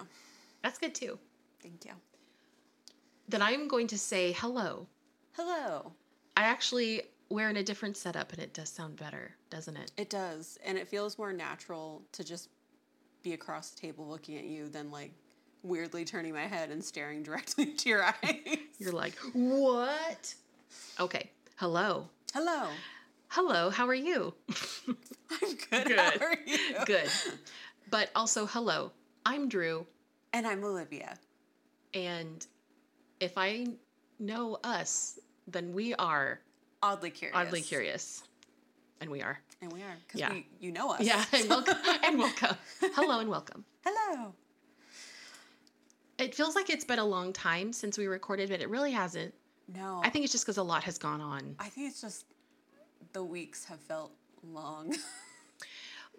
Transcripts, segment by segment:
know. That's good too. Thank you. Then I'm going to say hello. Hello. I actually we're in a different setup and it does sound better, doesn't it? It does, and it feels more natural to just be across the table looking at you than like weirdly turning my head and staring directly into your eyes. You're like, "What?" Okay. Hello. Hello. Hello, how are you? I'm good. Good. How are you? Good. But also hello. I'm Drew And I'm Olivia. and if I know us, then we are Oddly curious. oddly curious. And we are. And we are because Yeah. we you know us. Yeah, and welcome and welcome. Hello and welcome. Hello. It feels like it's been a long time since we recorded, but it really hasn't. No. I think it's just because a lot has gone on. I think it's just the weeks have felt long.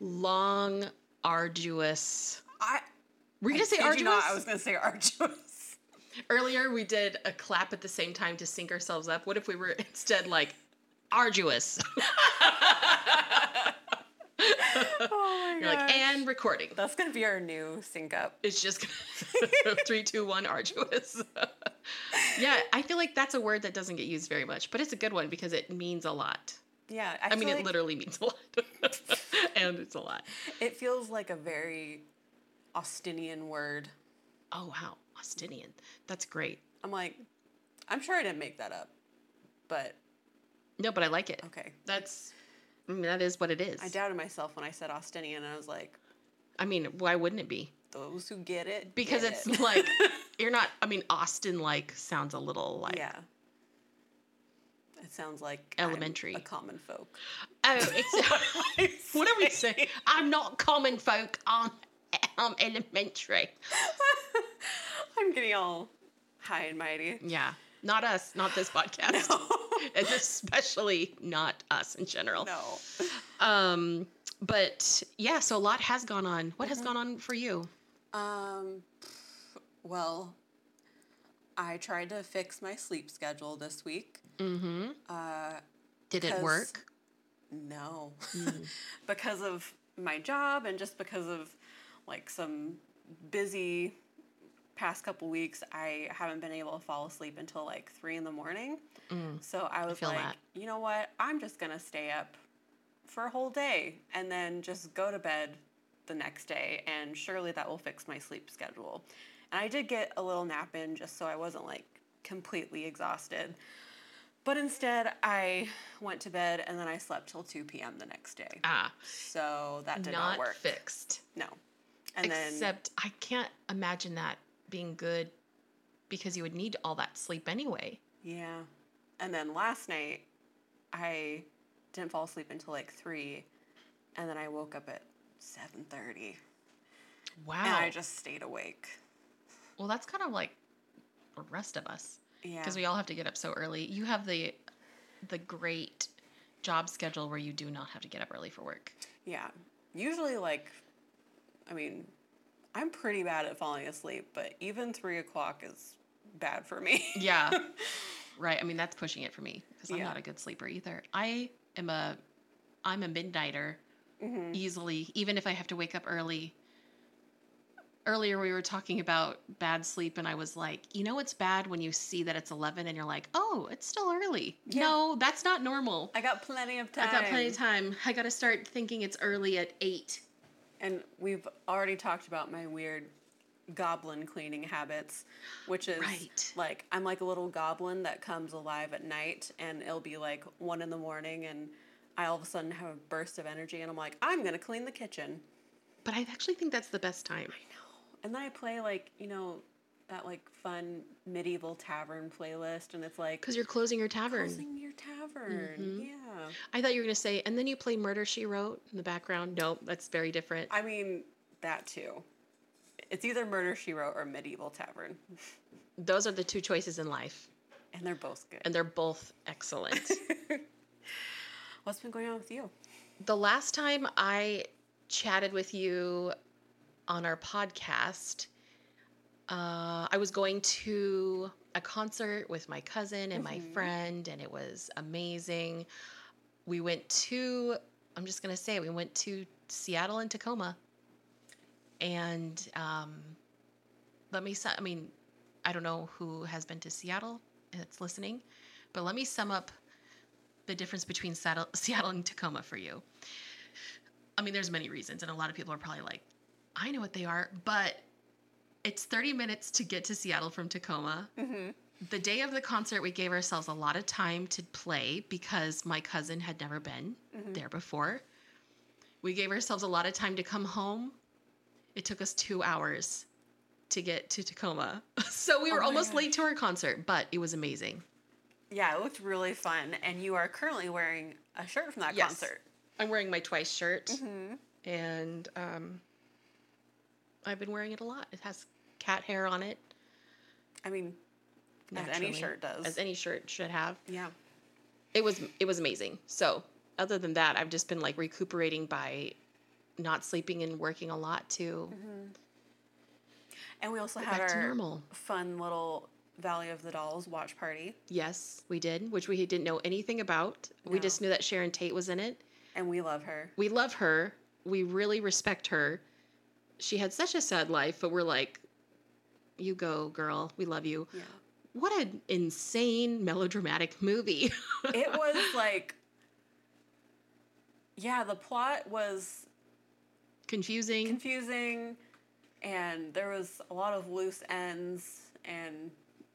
Long, arduous. I Were you gonna say arduous? not, I was gonna say arduous. Earlier we did a clap at the same time to sync ourselves up. What if we were instead like arduous? oh my You're like, and recording. that's gonna be our new sync up. It's just three, two, one, arduous. yeah, I feel like that's a word that doesn't get used very much, but it's a good one because it means a lot. Yeah, I, I, mean, feel it literally means a lot, and it's a lot. It feels like a very Austinian word. Oh wow, Austinian. That's great. I'm like, I'm sure I didn't make that up, but No, but I like it. okay. That's, I mean, that is what it is. I doubted myself when I said Austinian, and I was like, I mean, why wouldn't it be? those who get it, Because get it's it. like you're not. I mean, Austen like sounds a little like. yeah. It sounds like I'm Elementary. a common folk. Oh, it's. what are we saying? I'm not common folk. I'm, I'm elementary. I'm getting all high and mighty. Yeah, not us. Not this podcast. No. and especially not us in general. no. Um, but yeah, so a lot has gone on. What has gone on for you? Um, well, I tried to fix my sleep schedule this week. Mm-hmm. Uh, Did it work? no, Mm. because of my job and just because of like some busy past couple weeks, I haven't been able to fall asleep until like three in the morning. Mm. So I was feel like, that. you know what? I'm just gonna stay up for a whole day and then just go to bed the next day, and surely that will fix my sleep schedule. And I did get a little nap in just so I wasn't like completely exhausted. But instead, I went to bed and then I slept till 2 p.m. the next day. Ah, So that did not not, work. fixed. No. And then Except I can't imagine that being good because you would need all that sleep anyway. Yeah. And then last night, I didn't fall asleep until like three, and then I woke up at seven thirty, Wow. and I just stayed awake. well, that's kind of like the rest of us Yeah. because we all have to get up so early. You have the the great job schedule where you do not have to get up early for work. yeah. Usually, like, I mean, I'm pretty bad at falling asleep, but even three o'clock is bad for me. Yeah. right. I mean, that's pushing it for me because I'm Yeah. not a good sleeper either. I am a I'm a midnighter Mhm. easily, even if I have to wake up early. Earlier we were talking about bad sleep and I was like, you know it's bad when you see that it's 11 and you're like, "Oh, it's still early." Yeah. No, that's not normal. I got plenty of time. I got plenty of time. I got to start thinking it's early at 8. And we've already talked about my weird goblin cleaning habits, which is Right. like I'm like a little goblin that comes alive at night and it'll be like one in the morning and I all of a sudden have a burst of energy and I'm like, I'm gonna clean the kitchen. But I actually think that's the best time. I know. And then I play like, you know, that like fun medieval tavern playlist and it's like Cuz you're closing your tavern. closing your tavern. Mhm. Yeah. I thought you were going to say and then you play Murder She Wrote in the background. Nope, that's very different. I mean, that too. It's either Murder She Wrote or Medieval Tavern. Those are the two choices in life And they're both good. and they're both excellent. What's been going on with you? the last time I chatted with you on our podcast, uh, I was going to a concert with my cousin and my Mhm. friend, and it was amazing. We went to, I'm just going to say, we went to Seattle and Tacoma. And um, let me. su- I mean, I don't know who has been to Seattle that's listening, but let me sum up the difference between Seattle, Seattle and Tacoma for you. I mean, there's many reasons, and a lot of people are probably like, I know what they are, but it's 30 minutes to get to Seattle from Tacoma. Mm-hmm. The day of the concert, we gave ourselves a lot of time to play because my cousin had never been Mhm. there before. We gave ourselves a lot of time to come home. It took us two hours to get to Tacoma. So we Oh were my almost late to our concert, but it was amazing. Yeah, it looked really fun. And you are currently wearing a shirt from that Yes. concert. I'm wearing my twice shirt, Mm-hmm. and um, I've been wearing it a lot. It has cat hair on it. I mean, as any shirt does. as any shirt should have. yeah. It was it was amazing. So other than that, I've just been like recuperating by not sleeping and working a lot too. Mm-hmm. And we also get had our normal. fun little Valley of the Dolls watch party. Yes, we did, which we didn't know anything about. We just knew that Sharon Tate was in it. And we love her. We love her. We really respect her. She had such a sad life, but we're like, you go, girl. We love you. Yeah. What an insane melodramatic movie. It was like, yeah, the plot was Confusing. confusing and there was a lot of loose ends and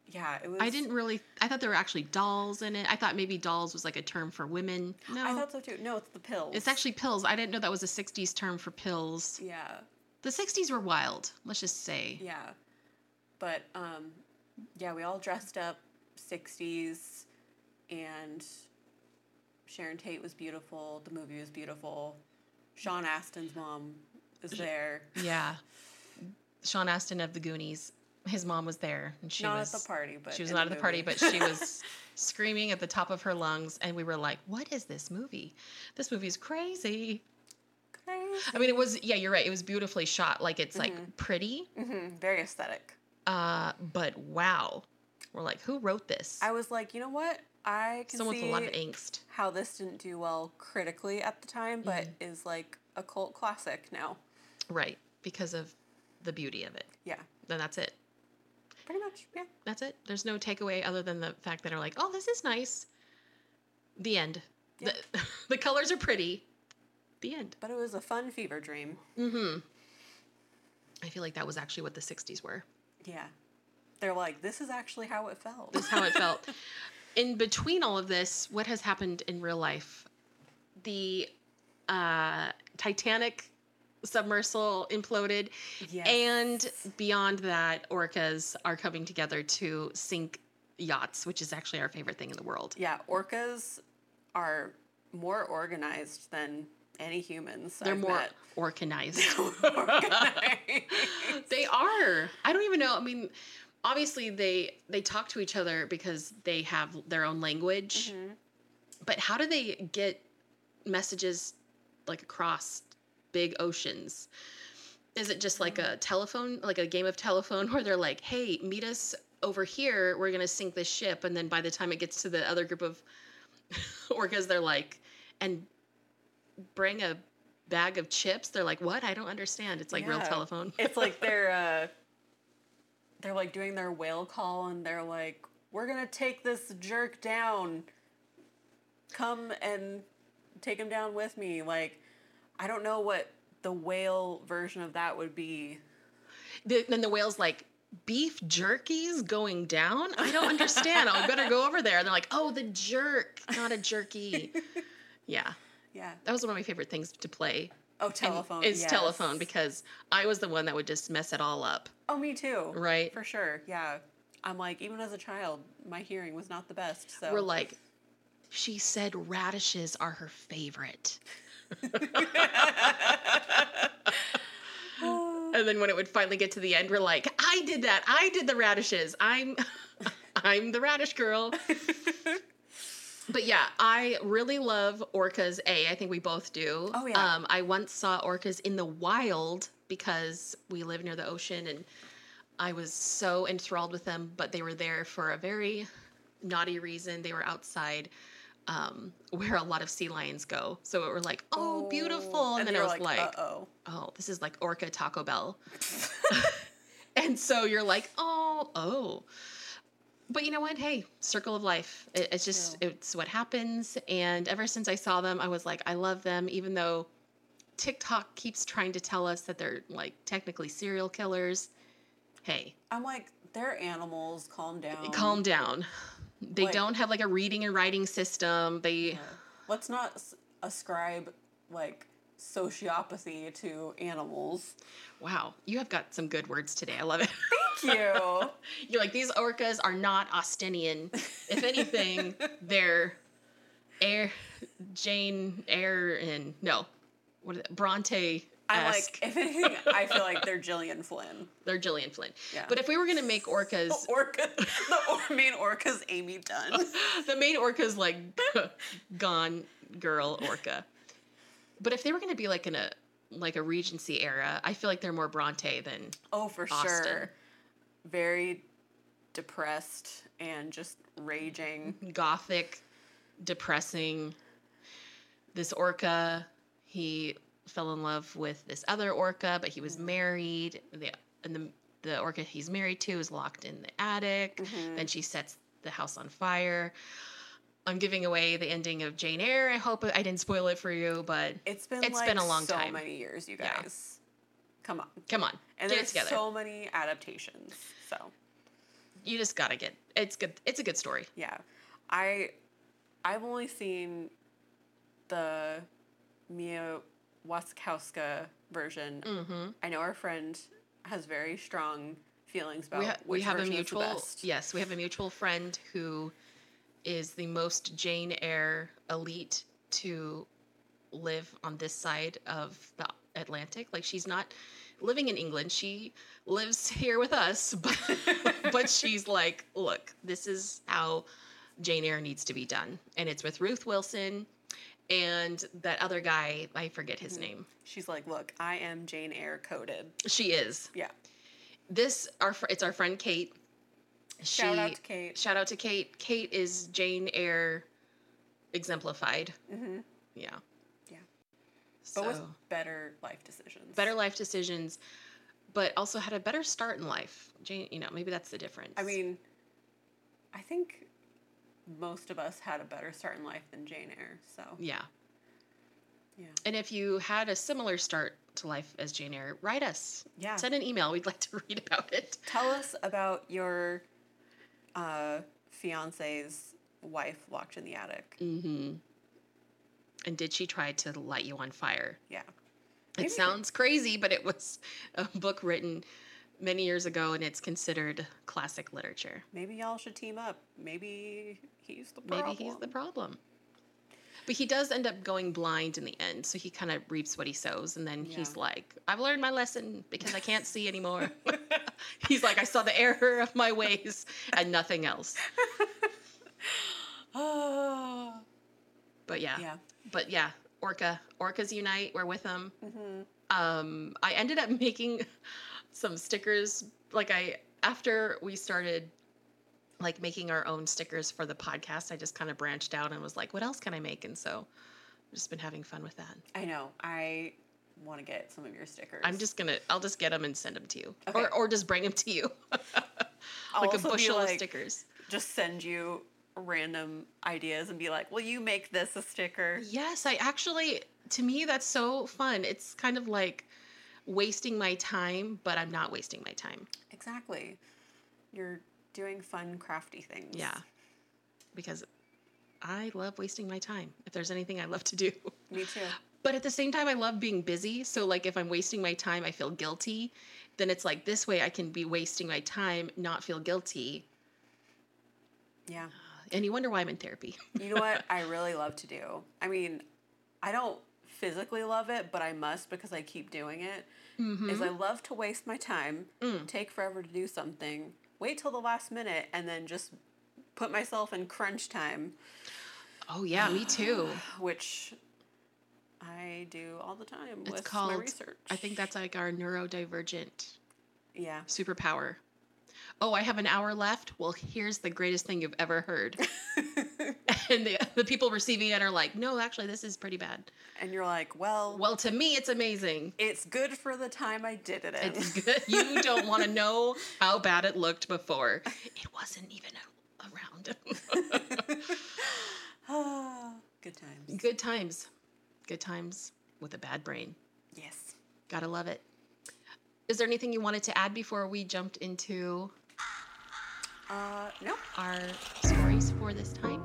yeah, it was I didn't really. I thought there were actually dolls in it. I thought maybe dolls was like a term for women. No, I thought so too. No, it's the pills. it's actually pills. I didn't know that was a '60s term for pills. Yeah. The '60s were wild. Let's just say. Yeah. But um yeah, we all dressed up 60s and Sharon Tate was beautiful, the movie was beautiful. Sean Astin's mom is there. Yeah. Sean Astin of the Goonies. His mom was there, and she not was. at the party, but she was not at the party, but she was screaming at the top of her lungs, and we were like, "What is this movie? This movie's crazy." Crazy. I mean, it was. Yeah, you're right. It was beautifully shot. Like it's Mhm. like pretty, Mhm, very aesthetic. uh, but wow. We're like, who wrote this? I was like, you know what? I can Someone with see a lot of angst. how this didn't do well critically at the time, but Mm-hmm. is like a cult classic now. Right, because of the beauty of it. Yeah, Then that's it. pretty much. Yeah. That's it. There's no takeaway other than the fact that are like, oh, this is nice. The end. Yeah. The, the colors are pretty. The end. But it was a fun fever dream. Mm-hmm. I feel like that was actually what the 60s were. Yeah. They're like, this is actually how it felt. This is how it felt. In between all of this, what has happened in real life? The uh, Titanic submersible imploded, yes. and beyond that, orcas are coming together to sink yachts, which is actually our favorite thing in the world. yeah, orcas are more organized than any humans. They're I've more met. organized. organized. they are. I don't even know. I mean, obviously they they talk to each other because they have their own language. Mhm. But how do they get messages like across big oceans? Is it just like a telephone, like a game of telephone where they're like, "Hey, meet us over here. We're going to sink this ship." And then by the time it gets to the other group of orcas, they're like, "And bring a bag of chips." They're like, "What? I don't understand." It's like real telephone. it's like they're uh they're like doing their whale call and they're like we're gonna take this jerk down come and take him down with me like i don't know what the whale version of that would be The, then the whale's like, beef jerky's going down? I don't understand. I better go over there. And they're like, oh, the jerk, not a jerky. yeah, yeah that was one of my favorite things to play. oh telephone It's yes. telephone because I was the one that would just mess it all up. oh me too Right. for sure yeah i'm like even as a child my hearing was not the best so We're like, she said radishes are her favorite. And then when it would finally get to the end, we're like, I did that. I did the radishes. I'm I'm the radish girl. But yeah, I really love orcas. A, I think we both do. Oh, yeah. Um, I once saw orcas in the wild because we live near the ocean, and I was so enthralled with them. But they were there for a very naughty reason. They were outside um, where a lot of sea lions go. So we were like, oh, beautiful. And, then I was like, uh-oh oh, this is like orca Taco Bell. And so you're like, oh, oh. But you know what? Hey, circle of life. It, it's just, True. it's what happens. And ever since I saw them, I was like, I love them, even though TikTok keeps trying to tell us that they're like technically serial killers. Hey, I'm like, they're animals. Calm down. calm down. They like- don't have like a reading and writing system. They, Yeah. Let's not ascribe like sociopathy to animals. wow, you have got some good words today. I love it. Thank you. You're like, these orcas are not Austinian. If anything, they're air, Jane Eyre, and no, what is it? Bronte. I'm like, if anything, I feel like they're Gillian Flynn. they're Gillian Flynn. Yeah. But if we were gonna make orcas, The orca, the or- main orca's Amy Dunn. the main orca's like gone girl orca. But if they were gonna be like in a like a Regency era, I feel like they're more Bronte than Oh, for Austen. sure. Very depressed and just raging. gothic, depressing. This orca, he fell in love with this other orca, but he was married. The and the the orca he's married to is locked in the attic. Mhm. Then she sets the house on fire. I'm giving away the ending of Jane Eyre. I hope I didn't spoil it for you, but It's been It's like been a long so time. So many years, you Yeah. guys. Come on. come on, And get it there's together. so many adaptations. So you just gotta get it's good. It's a good story. yeah. I I've only seen the Mia Wasikowska version. Mm-hmm. I know our friend has very strong feelings about we, ha- we which have a is mutual the best. yes we have a mutual friend who is the most jane eyre elite to live on this side of the atlantic. Like she's not living in england. She lives here with us but but she's like look this is how jane eyre needs to be done. And it's with ruth wilson and that other guy i forget his name. She's like, look, I am Jane Eyre coded. she is. Yeah. this our it's our friend kate Shout out to Kate. Shout out to Kate. Kate is Jane Eyre exemplified. hmm Yeah. Yeah. So But with better life decisions. better life decisions, but also had a better start in life. Jane, you know, maybe that's the difference. I mean, I think most of us had a better start in life than Jane Eyre. So yeah. yeah, And if you had a similar start to life as Jane Eyre, write us. yeah. Send an email. We'd like to read about it. Tell us about your uh, fiance's wife locked in the attic. Mm-hmm. And did she try to light you on fire? Yeah. It sounds crazy, but it was a book written many years ago, and it's considered classic literature. Maybe y'all should team up. Maybe he's the problem. Maybe he's the problem. But he does end up going blind in the end, so he kind of reaps what he sows, and then he's like, "I've learned my lesson because I can't see anymore." he's like, "I saw the error of my ways and nothing else." oh. But yeah, Yeah. but yeah, Orca, Orcas unite. We're with them. hmm um i ended up making some stickers like i after we started like making our own stickers for the podcast i just kind of branched out and was like what else can i make and so i've just been having fun with that I know. I want to get some of your stickers. i'm just gonna i'll just get them and send them to you Okay. or, or just bring them to you like a bushel of stickers just send you random ideas and be like, "Will you make this a sticker?" yes i actually to me that's so fun it's kind of like wasting my time but i'm not wasting my time Exactly. You're doing fun, crafty things. Yeah. Because I love wasting my time. If there's anything I love to do. Me too. But at the same time I love being busy. So like if I'm wasting my time, I feel guilty. Then it's like this way I can be wasting my time, not feel guilty. Yeah. And you wonder why I'm in therapy. You know what I really love to do? I mean, I don't physically love it, but I must because I keep doing it. Is I love to waste my time, Mm. take forever to do something, wait till the last minute, and then just put myself in crunch time, Oh yeah, me too. which I do all the time It's with called my research. I think that's like our neurodivergent yeah. superpower. Oh, I have an hour left. Well, here's the greatest thing you've ever heard. and the, the people receiving it are like, no, actually, this is pretty bad. And you're like, well, Well, to me, it's amazing. it's good for the time I did it in. It's good. You don't want to know how bad it looked before. It wasn't even around. Good times. Good times. Good times with a bad brain. Yes. Gotta love it. Is there anything you wanted to add before we jumped into Uh, no, our stories for this time?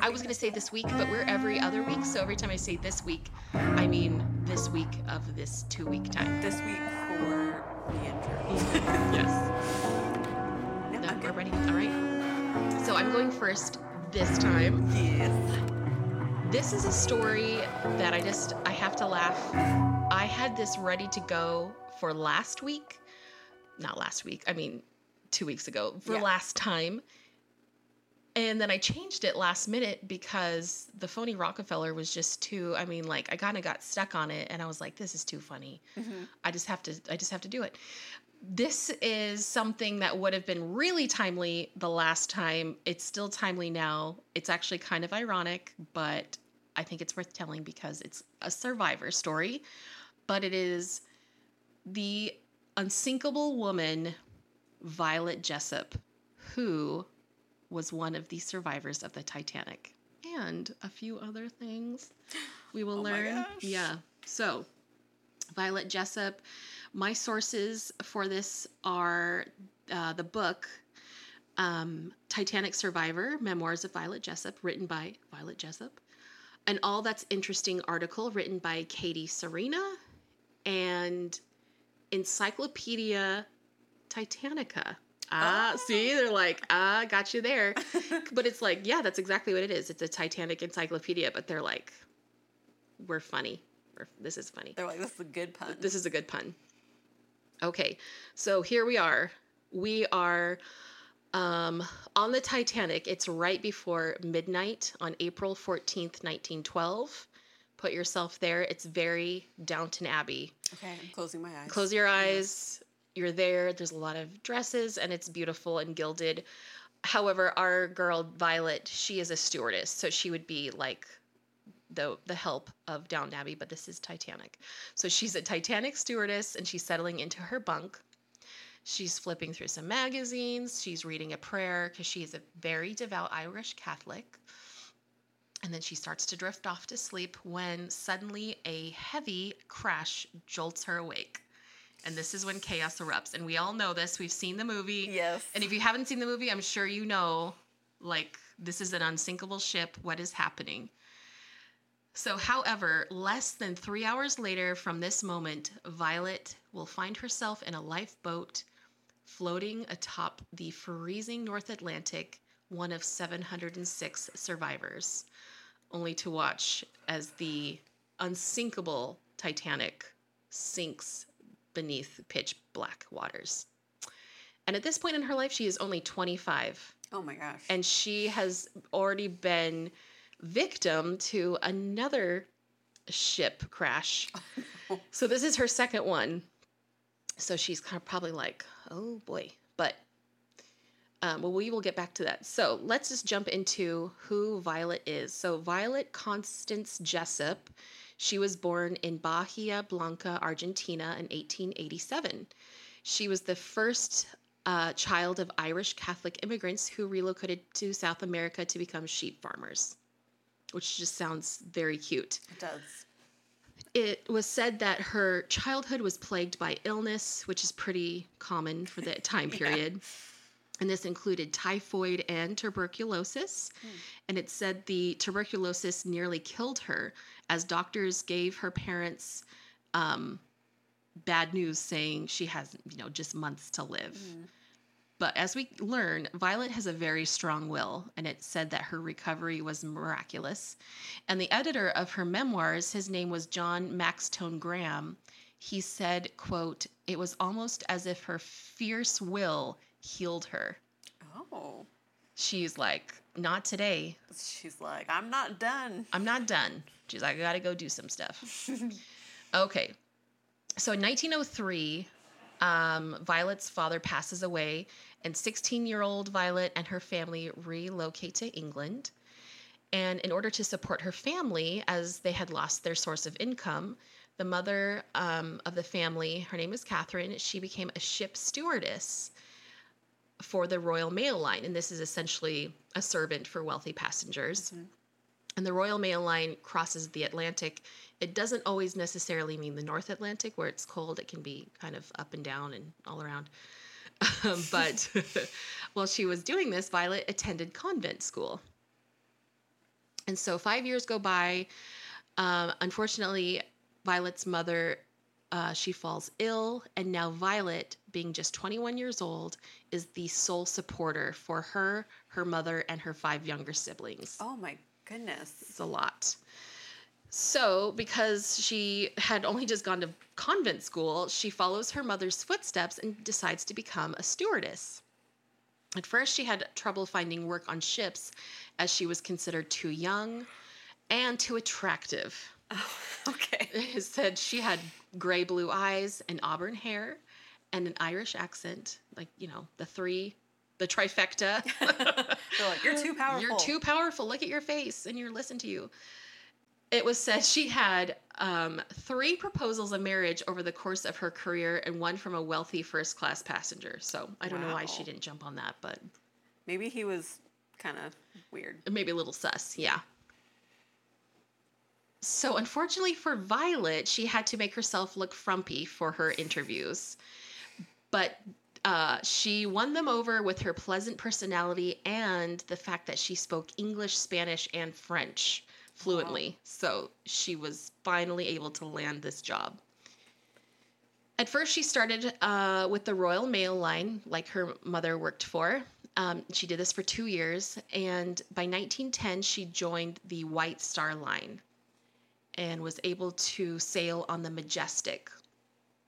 I was going to say this week, but we're every other week. So every time I say this week, I mean this week of this two week time. this week for the intro. Yes. No, No, we're ready. All right. So I'm going first this time. Yes. This is a story that I just I have to laugh. I had this ready to go for last week. Not last week. I mean 2 weeks ago for Yeah. last time. And then I changed it last minute because the phony Rockefeller was just too I mean like I kind of got stuck on it and I was like this is too funny. Mhm. I just have to I just have to do it. This is something that would have been really timely the last time. It's still timely now. It's actually kind of ironic, but I think it's worth telling because it's a survivor story, but it is the unsinkable woman Violet Jessop who was one of the survivors of the Titanic and a few other things we will Oh learn. Yeah. So, Violet Jessop. My sources for this are uh, the book um, Titanic Survivor Memoirs of Violet Jessop, written by Violet Jessop, an All That's Interesting article written by Katie Serena, and Encyclopedia Titanica. Ah, Oh. see, they're like, ah, got you there. but it's like, yeah, that's exactly what it is. It's a Titanic encyclopedia, but they're like, we're funny. We're, this is funny. They're like, this is a good pun. This is a good pun. Okay, so here we are. We are um, on the Titanic. It's right before midnight on April 14th, 1912. Put yourself there. It's very Downton Abbey. okay, I'm closing my eyes. Close your eyes. You're there. There's a lot of dresses and it's beautiful and gilded. However, our girl Violet, she is a stewardess, so she would be like the the help of Downton Abbey, but this is Titanic. So she's a Titanic stewardess and she's settling into her bunk. She's flipping through some magazines. She's reading a prayer because she is a very devout Irish Catholic. And then she starts to drift off to sleep when suddenly a heavy crash jolts her awake. And this is when chaos erupts. And we all know this. We've seen the movie. Yes. And if you haven't seen the movie, I'm sure you know, like, this is an unsinkable ship. What is happening? So, however, less than three hours later from this moment, Violet will find herself in a lifeboat floating atop the freezing North Atlantic, one of 706 survivors, only to watch as the unsinkable Titanic sinks beneath pitch black waters. And at this point in her life, she is only 25 oh my gosh. and she has already been victim to another ship crash. no. So this is her second one. So she's kind of probably like, oh boy. But um, well, we will get back to that. So let's just jump into who Violet is. So Violet Constance Jessop, she was born in Bahia Blanca, Argentina in 1887. She was the first uh, child of Irish Catholic immigrants who relocated to South America to become sheep farmers, which just sounds very cute. it does. It was said that her childhood was plagued by illness, which is pretty common for the time Yeah. And this included typhoid and tuberculosis. Hmm. And it said the tuberculosis nearly killed her as doctors gave her parents um, bad news saying she has, you know, just months to live. Mm. But as we learn, Violet has a very strong will, and it said that her recovery was miraculous. And the editor of her memoirs, his name was John Maxtone Graham, he said, quote, it was almost as if her fierce will healed her. Oh. She's like, not today. She's like, I'm not done. I'm not done. She's like, I gotta go do some stuff. Okay. So in 1903, um, Violet's father passes away, and 16 year old Violet and her family relocate to England. And in order to support her family, as they had lost their source of income, the mother um, of the family, her name is Catherine, she became a ship stewardess for the Royal Mail Line. And this is essentially a servant for wealthy passengers. And the Royal Mail Line crosses the Atlantic. It doesn't always necessarily mean the North Atlantic, where it's cold. It can be kind of up and down and all around. Um, but while she was doing this, Violet attended convent school. And so five years go by. Um, unfortunately, Violet's mother, uh, she falls ill, and now Violet, being just 21 years old, is the sole supporter for her, her mother, and her five younger siblings. Oh my goodness. It's a lot. So, because she had only just gone to convent school, she follows her mother's footsteps and decides to become a stewardess. At first, she had trouble finding work on ships as she was considered too young and too attractive. Oh, okay. It said she had gray blue eyes and auburn hair and an Irish accent, like, you know, the three, the trifecta. They're like, you're too powerful. You're too powerful. Look at your face and you're listen to you. It was said she had um, three proposals of marriage over the course of her career and one from a wealthy first class passenger. So I don't know why she didn't jump on that, but Maybe he was kind of weird. maybe a little sus. Yeah. So unfortunately for Violet, she had to make herself look frumpy for her interviews. But uh, she won them over with her pleasant personality and the fact that she spoke English, Spanish, and French fluently. So she was finally able to land this job. At first, she started uh, with the Royal Mail Line, like her mother worked for. Um, she did this for two years, and by 1910, she joined the White Star Line and was able to sail on the Majestic.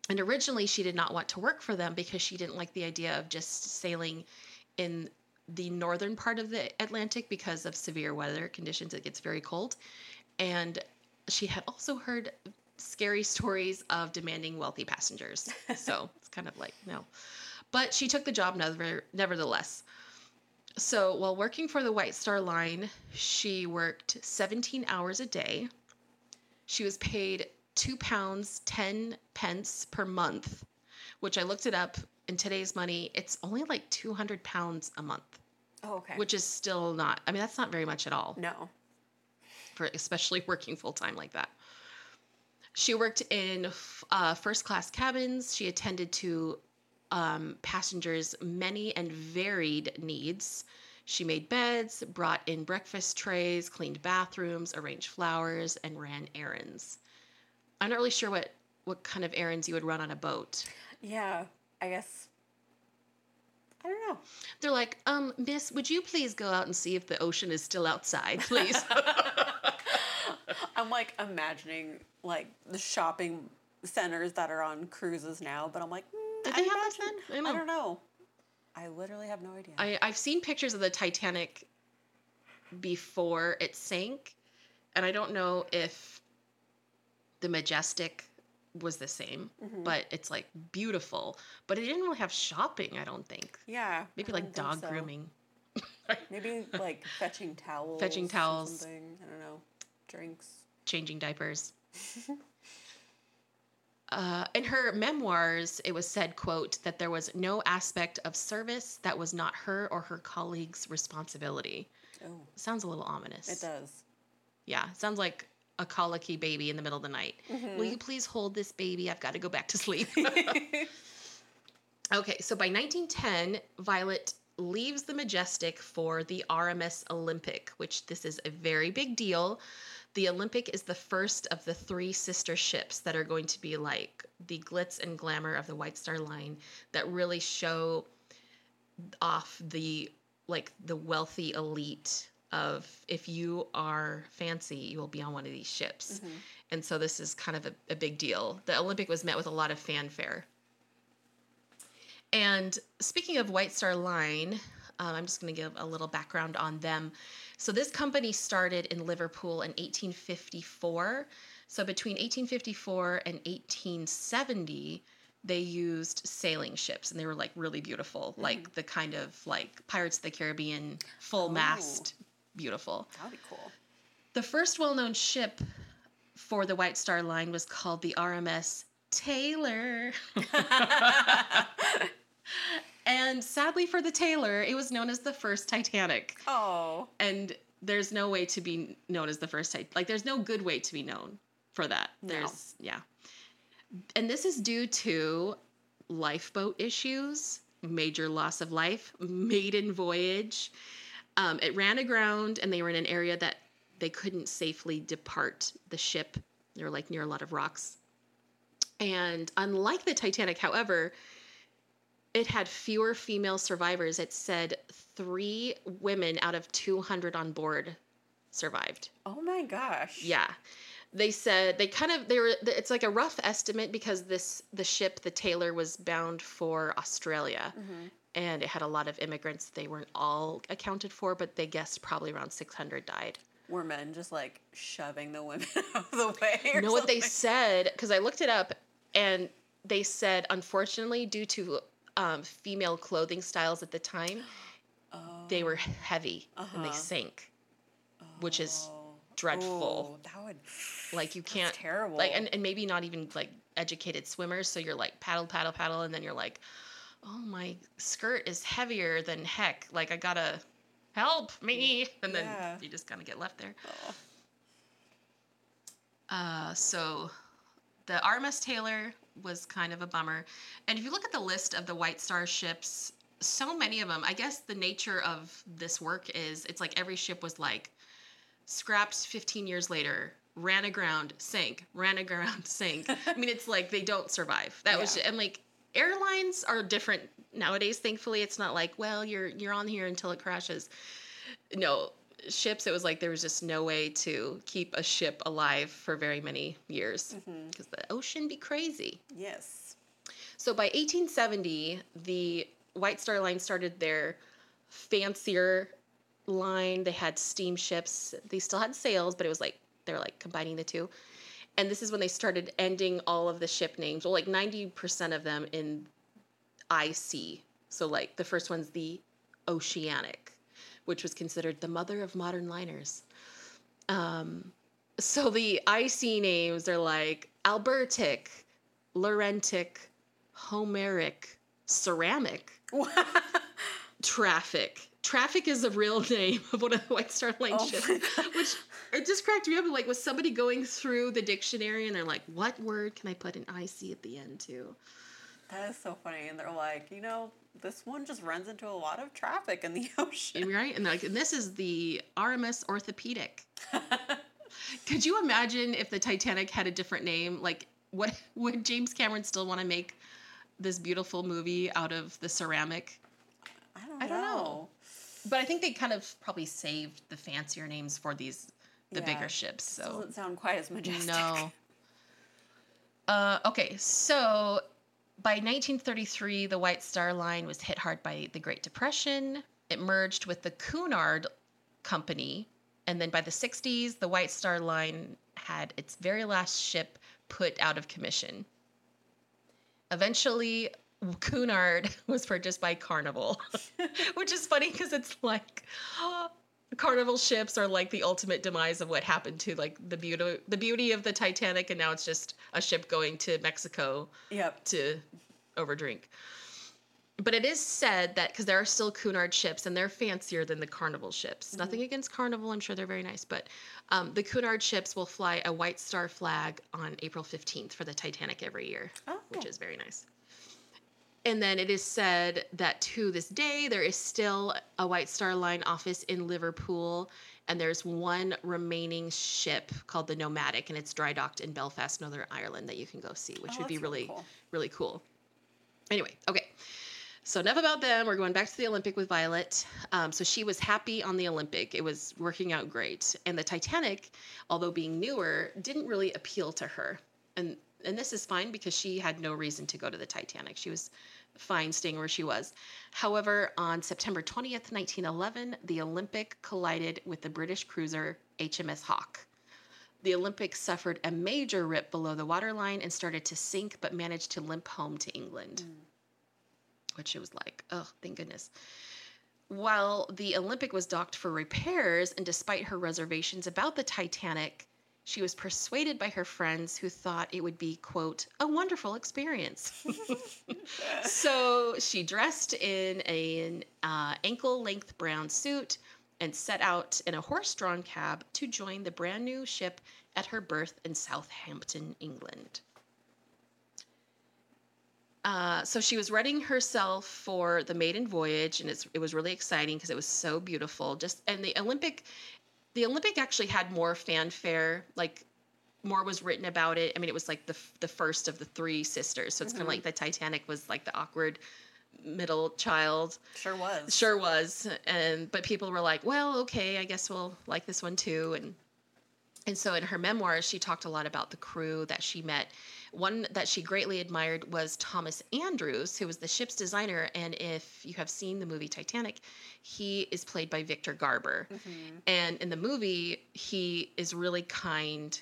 And originally, she did not want to work for them because she didn't like the idea of just sailing in the northern part of the Atlantic because of severe weather conditions. It gets very cold. And she had also heard scary stories of demanding wealthy passengers. So it's kind of like, no. But she took the job never, nevertheless. So while working for the White Star Line, she worked 17 hours a day. She was paid two pounds, 10 pence per month, which I looked it up. In today's money, it's only like 200 pounds a month, Oh, okay. which is still not, I mean, that's not very much at all no. for especially working full time like that. She worked in uh, first class cabins. She attended to um, passengers' many and varied needs. She made beds, brought in breakfast trays, cleaned bathrooms, arranged flowers, and ran errands. I'm not really sure what what kind of errands you would run on a boat. Yeah, I guess. I don't know. They're like, um, Miss, would you please go out and see if the ocean is still outside, please? I'm like imagining like the shopping centers that are on cruises now, but I'm like, mm, Did I they have this imagine- then? I I don't know. I literally have no idea. I, I've seen pictures of the Titanic before it sank, and I don't know if the Majestic was the same, Mhm. but it's like beautiful. But it didn't really have shopping, I don't think. yeah, Maybe I like dog so. grooming. Maybe like fetching towels. Fetching towels. I don't know. Drinks. changing diapers. Uh, in her memoirs, it was said, "quote that there was no aspect of service that was not her or her colleagues' responsibility." Oh, Sounds a little ominous. it does. Yeah, sounds like a colicky baby in the middle of the night. Mm-hmm. Will you please hold this baby? I've got to go back to sleep. okay, so by 1910, Violet leaves the Majestic for the RMS Olympic, which this is a very big deal. The Olympic is the first of the three sister ships that are going to be like the glitz and glamour of the White Star Line that really show off the like the wealthy elite of if you are fancy, you will be on one of these ships. Mhm. And so this is kind of a, a big deal. The Olympic was met with a lot of fanfare. And speaking of White Star Line, um, I'm just going to give a little background on them. So this company started in Liverpool in 1854. So between 1854 and 1870, they used sailing ships, and they were like really beautiful, like the kind of like Pirates of the Caribbean full Oh. mast beautiful. That would be cool. The first well known ship for the White Star Line was called the RMS Tayleur. and sadly for the Tayleur, it was known as the first Titanic. oh. And there's no way to be known as the first Titanic. Like, there's no good way to be known for that. No. There's, yeah. And this is due to lifeboat issues, major loss of life, maiden voyage. Um, it ran aground and they were in an area that they couldn't safely depart the ship. They were like near a lot of rocks. And unlike the Titanic, however, it had fewer female survivors. It said three women out of 200 on board survived. Oh my gosh. Yeah. They said they kind of they were it's like a rough estimate because this the ship the Tayleur was bound for Australia Mhm. and it had a lot of immigrants they weren't all accounted for but they guessed probably around 600 died. Were men just like shoving the women out of the way? You know what they said because I looked it up and they said unfortunately due to um, female clothing styles at the time Oh. they were heavy and they Uh-huh. sank which is Oh. dreadful. That would like you can't terrible. like and, and maybe not even like educated swimmers so you're like paddle paddle paddle and then you're like oh my skirt is heavier than heck like i gotta help me and then Yeah. you just kind of get left there Oh. uh, so the rms Tayleur was kind of a bummer. And if you look at the list of the white star ships so many of them i guess the nature of this work is it's like every ship was like scrapped 15 years later ran aground sank ran aground sank. I mean it's like they don't survive. That was Yeah. and like airlines are different nowadays thankfully. It's not like well you're you're on here until it crashes. No ships it was like there was just no way to keep a ship alive for very many years mm-hmm. because the ocean be crazy Yes. so by 1870, the White Star Line started their fancier line. They had steamships. They still had sails, but it was like they're like combining the two. And this is when they started ending all of the ship names. Well, like 90% of them in IC. So like the first one's the Oceanic, which was considered the mother of modern liners. Um, so the IC names are like Albertic, Laurentic, Homeric, Ceramic, Traffic. Traffic is the real name of one of the White Star Line Oh ships, which it just cracked me up. Like, was somebody going through the dictionary and they're like, "What word can I put an IC at the end to?" That is so funny. And they're like, you know, this one just runs into a lot of traffic in the ocean. Right? And like, and this is the RMS Orthopedic. Could you imagine if the Titanic had a different name? Like, what would James Cameron still want to make this beautiful movie out of the ceramic? I don't, I don't know. know. But I think they kind of probably saved the fancier names for these the Yeah, bigger ships. So it Doesn't sound quite as majestic. no. Uh, okay, so by 1933, the White Star Line was hit hard by the Great Depression. It merged with the Cunard Company, and then by the 60s, the White Star Line had its very last ship put out of commission. Eventually, Cunard was purchased by Carnival, which is funny because it's like Carnival ships are like the ultimate demise of what happened to like the beauty the beauty of the Titanic, and now it's just a ship going to Mexico Yep. to overdrink. But it is said that because there are still Cunard ships and they're fancier than the Carnival ships. Nothing against Carnival, I'm sure they're very nice, but um, the Cunard ships will fly a White Star flag on April 15th for the Titanic every year, Oh. which is very nice. And then it is said that to this day, there is still a White Star Line office in Liverpool, and there's one remaining ship called the Nomadic, and it's dry docked in Belfast, Northern Ireland, that you can go see, which Oh, would be that's really, cool. really cool. Anyway, okay. So enough about them. We're going back to the Olympic with Violet. Um, so she was happy on the Olympic. It was working out great. And the Titanic, although being newer, didn't really appeal to her. And and this is fine because she had no reason to go to the Titanic. She was fine staying where she was. However, on September 20th, 1911, the Olympic collided with the British cruiser HMS Hawke. The Olympic suffered a major rip below the waterline and started to sink, but managed to limp home to England. Hmm. Which it was like, oh, thank goodness. while the Olympic was docked for repairs, and despite her reservations about the Titanic, she was persuaded by her friends who thought it would be, quote, a wonderful experience. so she dressed in an uh, ankle length brown suit and set out in a horse drawn cab to join the brand new ship at her berth in Southampton, England. Uh, so she was readying herself for the maiden voyage, and it's, it was really exciting because it was so beautiful. Just and the Olympic, the Olympic actually had more fanfare. Like more was written about it. I mean, it was like the the first of the three sisters. So it's kind of mm-hmm. like the Titanic was like the awkward middle child. Sure was. Sure was. And but people were like, well, okay, I guess we'll like this one too. And and so in her memoirs, she talked a lot about the crew that she met. One that she greatly admired was Thomas Andrews, who was the ship's designer. And if you have seen the movie Titanic, he is played by Victor Garber. Mm-hmm. And in the movie, he is really kind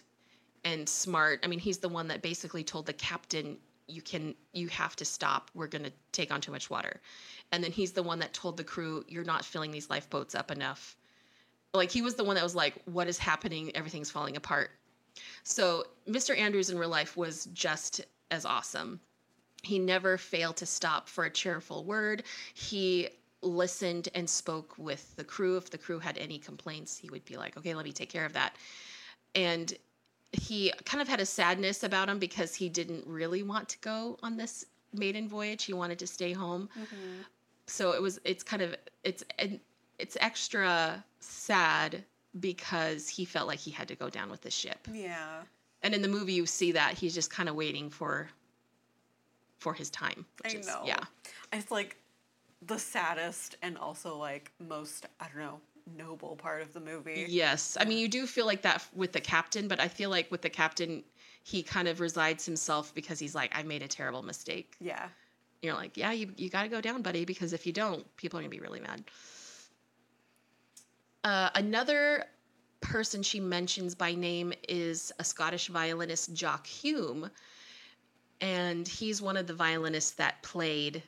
and smart. I mean, he's the one that basically told the captain, "You can, you have to stop. We're going to take on too much water." And then he's the one that told the crew, "You're not filling these lifeboats up enough." Like he was the one that was like, "What is happening? Everything's falling apart." So Mr. Andrews in real life was just as awesome. He never failed to stop for a cheerful word. He listened and spoke with the crew. If the crew had any complaints, he would be like, okay, let me take care of that. And he kind of had a sadness about him because he didn't really want to go on this maiden voyage. He wanted to stay home. Mm-hmm. So it was, it's kind of, it's, and it's extra sad because he felt like he had to go down with the ship. Yeah. And in the movie, you see that he's just kind of waiting for for his time. Which I is, know. Yeah. It's like the saddest and also like most, I don't know, noble part of the movie. Yes. I mean, you do feel like that with the captain, but I feel like with the captain, he kind of resides himself because he's like, I made a terrible mistake. Yeah. You're like, yeah, you, you got to go down, buddy, because if you don't, people are going to be really mad. Uh, another person she mentions by name is a Scottish violinist, Jock Hume. And he's one of the violinists that played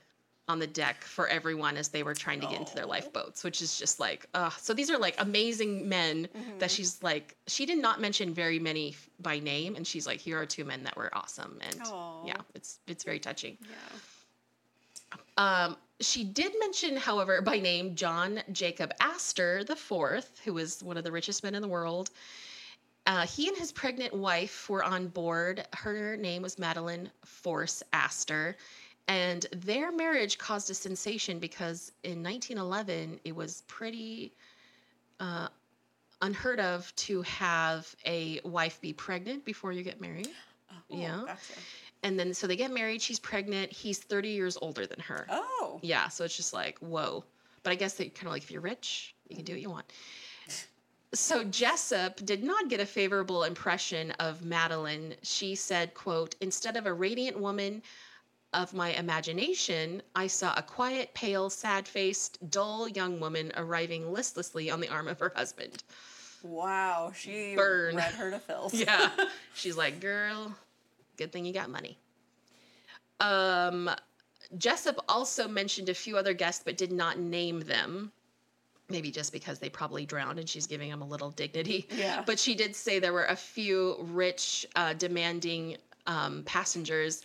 on the deck for everyone as they were trying to get into their lifeboats, which is just like, uh, so these are like amazing men that she's like, she did not mention very many f- by name. And she's like, here are two men that were awesome. And Aw. yeah, it's, it's very touching. Yeah. Um, she did mention, however, by name John Jacob Astor the Fourth, who was one of the richest men in the world. Uh, he and his pregnant wife were on board. Her name was Madeline Force Astor. And their marriage caused a sensation because in 1911, it was pretty uh, unheard of to have a wife be pregnant before you get married. Oh, Yeah. Gotcha. And then, so they get married. She's pregnant. He's 30 years older than her. Oh. Yeah, so it's just like, whoa. But I guess they kind of like if you're rich, you can do what you want. So Jessop did not get a favorable impression of Madeline. She said, quote, instead of a radiant woman of my imagination, I saw a quiet, pale, sad-faced, dull young woman arriving listlessly on the arm of her husband. Wow. She Burn. read her to filth. Yeah. She's like, girl, good thing you got money. Um, Jessop also mentioned a few other guests, but did not name them. Maybe just because they probably drowned and she's giving them a little dignity. Yeah. But she did say there were a few rich, uh, demanding um, passengers.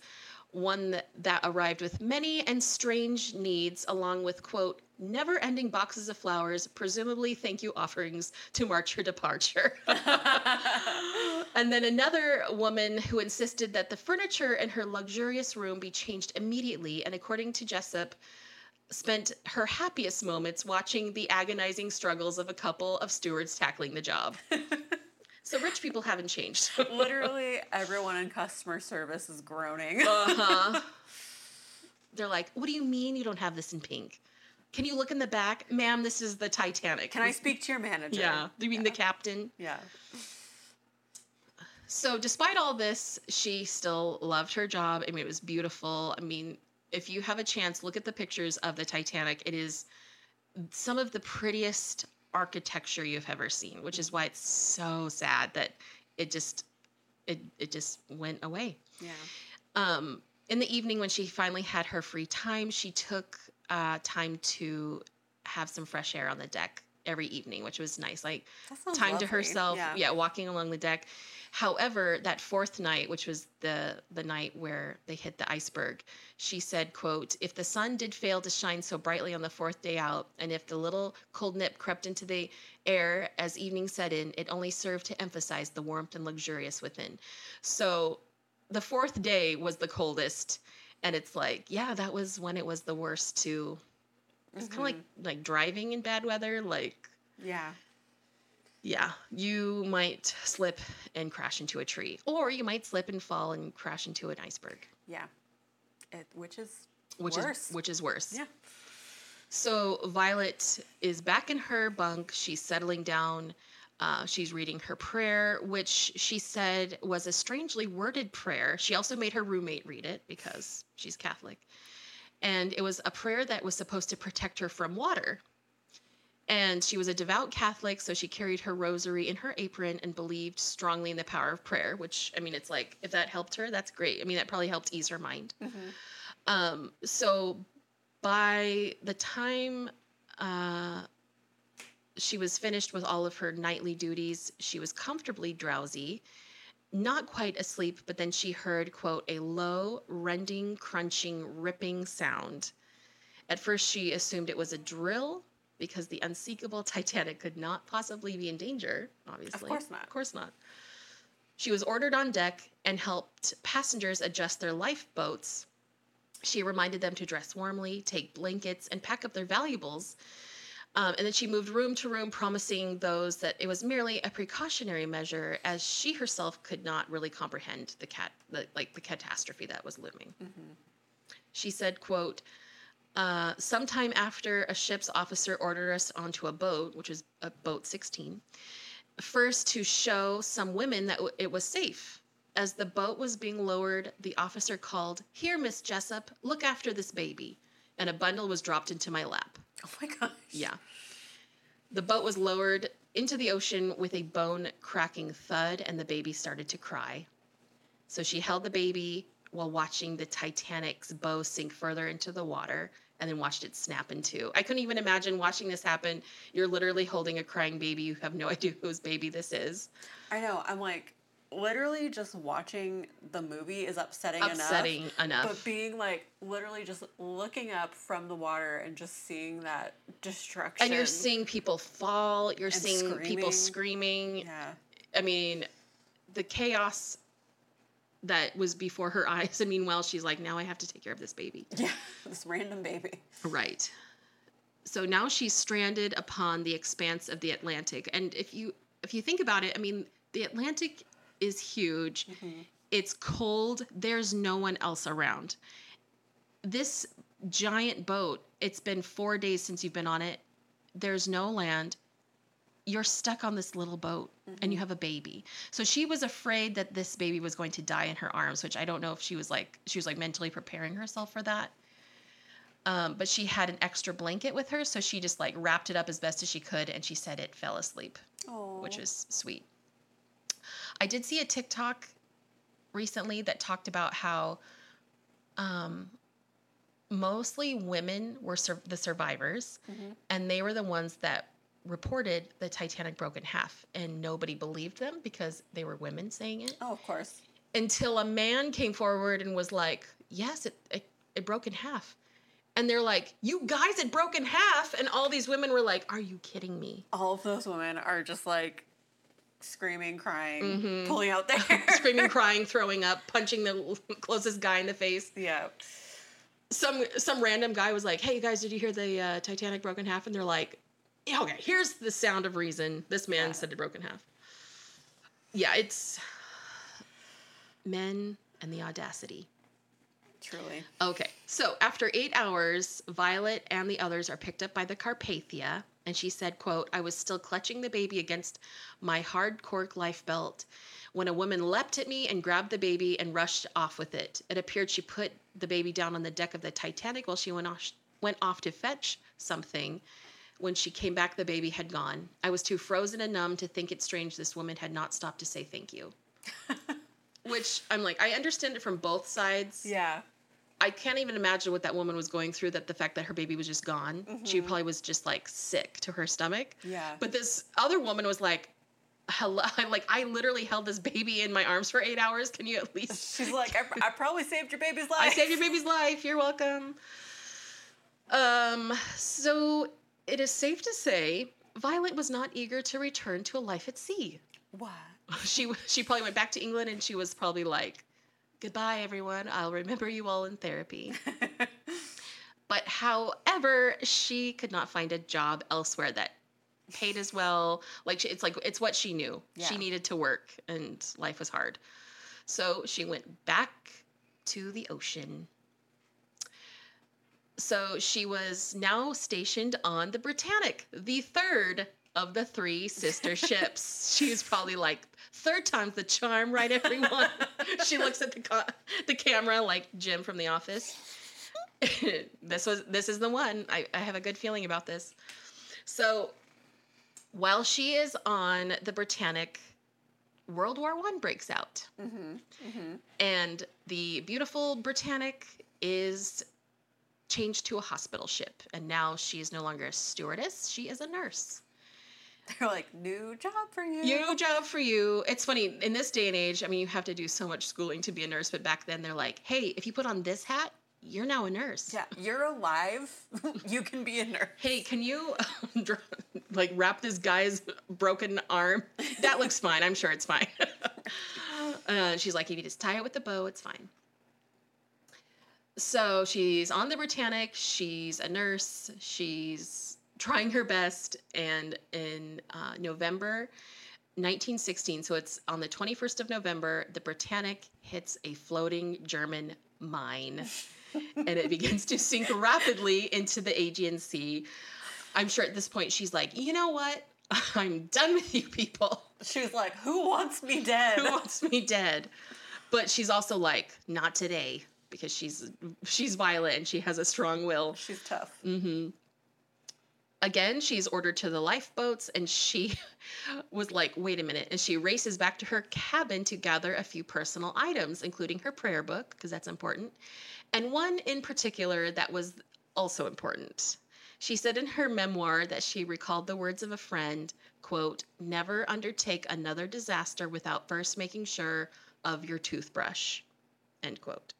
One that, that arrived with many and strange needs, along with, quote, never ending boxes of flowers, presumably thank you offerings to mark your departure. And then another woman who insisted that the furniture in her luxurious room be changed immediately, and according to Jessop, spent her happiest moments watching the agonizing struggles of a couple of stewards tackling the job. so rich people haven't changed. Literally everyone in customer service is groaning. uh-huh. They're like, "What do you mean you don't have this in pink? Can you look in the back, ma'am? This is the Titanic." Can I speak to your manager? Yeah. Do you mean the captain? Yeah. So, despite all this, she still loved her job. I mean, it was beautiful. I mean, if you have a chance, look at the pictures of the Titanic. It is some of the prettiest architecture you've ever seen, which is why it's so sad that it just it it just went away. Yeah. Um, in the evening, when she finally had her free time, she took uh, time to have some fresh air on the deck every evening, which was nice. Like time to herself. Yeah. Yeah. walking along the deck. However, that fourth night, which was the the night where they hit the iceberg, she said, "quote If the sun did fail to shine so brightly on the fourth day out, and if the little cold nip crept into the air as evening set in, it only served to emphasize the warmth and luxurious within." So, the fourth day was the coldest, and it's like, yeah, that was when it was the worst too. It's kind of like mm-hmm. like driving in bad weather, like Yeah. Yeah, you might slip and crash into a tree, or you might slip and fall and crash into an iceberg, Yeah. It, which is which worse. is which is worse. yeah. So Violet is back in her bunk. She's settling down. Uh, she's reading her prayer, which she said was a strangely worded prayer. She also made her roommate read it because she's Catholic. And it was a prayer that was supposed to protect her from water. And she was a devout Catholic, so she carried her rosary in her apron and believed strongly in the power of prayer, which, I mean, it's like, if that helped her, that's great. I mean, that probably helped ease her mind. Um, so by the time uh, she was finished with all of her nightly duties, she was comfortably drowsy, not quite asleep, but then she heard, quote, a low, rending, crunching, ripping sound. At first, she assumed it was a drill because the unseekable Titanic could not possibly be in danger, obviously. Of course not. Of course not. She was ordered on deck and helped passengers adjust their lifeboats. She reminded them to dress warmly, take blankets, and pack up their valuables. Um, and then she moved room to room, promising those that it was merely a precautionary measure, as she herself could not really comprehend the cat, the, like the catastrophe that was looming. She said, "quote uh, Sometime after a ship's officer ordered us onto a boat, which was a boat 16, first to show some women that w- it was safe. As the boat was being lowered, the officer called, Here, Miss Jessop, look after this baby. And a bundle was dropped into my lap. Oh my gosh. Yeah. The boat was lowered into the ocean with a bone cracking thud, and the baby started to cry. So she held the baby while watching the Titanic's bow sink further into the water and then watched it snap in two. I couldn't even imagine watching this happen. You're literally holding a crying baby. You have no idea whose baby this is. I know. I'm like, literally just watching the movie is upsetting, Upsetting enough. enough. But being like, literally just looking up from the water and just seeing that destruction. And you're seeing people fall, you're seeing people screaming. screaming. Yeah. I mean, the chaos that was before her eyes. And meanwhile, she's like, now I have to take care of this baby. Yeah. This random baby. Right. So now she's stranded upon the expanse of the Atlantic. And if you if you think about it, I mean, the Atlantic is huge. Mm-hmm. It's cold. There's no one else around. This giant boat, it's been 4 days since you've been on it. There's no land. You're stuck on this little boat and you have a baby. So she was afraid that this baby was going to die in her arms, which I don't know if she was like she was like mentally preparing herself for that. Um, but she had an extra blanket with her, so she just like wrapped it up as best as she could, and she said it fell asleep, Oh. which was sweet. I did see a TikTok recently that talked about how um, mostly women were sur- the survivors, and they were the ones that reported the Titanic broke in half, and nobody believed them because they were women saying it Oh, of course. until a man came forward and was like, "Yes, it it, it broke in half," and they're like, "You guys, it broke in half," and all these women were like, "Are you kidding me?" All of those women are just like screaming, crying, Mhm. pulling out their hair. Screaming, crying, throwing up, punching the closest guy in the face. Yeah. Some some random guy was like, "Hey, you guys, did you hear the uh, Titanic broke in half?" And they're like, "Okay, here's the sound of reason. This man Yeah. said it broke in half." Yeah, it's men and the audacity. Truly. Okay, so after eight hours, Violet and the others are picked up by the Carpathia, and she said, "quote I was still clutching the baby against my hard cork life belt when a woman leapt at me and grabbed the baby and rushed off with it. It appeared she put the baby down on the deck of the Titanic while she went off went off to fetch something." When she came back, the baby had gone. I was too frozen and numb to think it strange this woman had not stopped to say thank you. Which I'm like, I understand it from both sides Yeah. I can't even imagine what that woman was going through. That the fact that her baby was just gone, she Mhm. probably was just like sick to her stomach. Yeah. But this other woman was like, "Hello, like I literally held this baby in my arms for eight hours. Can you at least?" She's like, I, I probably saved your baby's life. I saved your baby's life. You're welcome. Um, so it is safe to say Violet was not eager to return to a life at sea. What? She she probably went back to England and she was probably like, "Goodbye, everyone. I'll remember you all in therapy." But however, she could not find a job elsewhere that paid as well. Like it's like it's what she knew. Yeah. She needed to work and life was hard. So she went back to the ocean. So she was now stationed on the Britannic, the third of the three sister ships. She was probably like third time's the charm, right everyone? she looks at the co- the camera like Jim from the office. this was this is the one. I, I have a good feeling about this. So while she is on the Britannic, World War One breaks out, mm-hmm. Mm-hmm. and the beautiful Britannic is changed to a hospital ship, and now she is no longer a stewardess; she is a nurse. They're like, new job for you. New job for you. It's funny in this day and age. I mean, you have to do so much schooling to be a nurse, but back then they're like, "Hey, if you put on this hat, you're now a nurse." Yeah, you're alive. you can be a nurse. Hey, can you like wrap this guy's broken arm? That looks fine. I'm sure it's fine. uh, she's like, if you just tie it with the bow, it's fine. So she's on the Britannic. She's a nurse. She's trying her best. And in uh, November 1916, so it's on the 21st of November, the Britannic hits a floating German mine and it begins to sink rapidly into the Aegean Sea. I'm sure at this point she's like, you know what? I'm done with you people. She was like, who wants me dead? Who wants me dead? But she's also like, not today, because she's she's Violet and she has a strong will. She's tough. hmm Again, she's ordered to the lifeboats, and she was like, wait a minute. And she races back to her cabin to gather a few personal items, including her prayer book, because that's important, and one in particular that was also important. She said in her memoir that she recalled the words of a friend, quote, never undertake another disaster without first making sure of your toothbrush, end quote.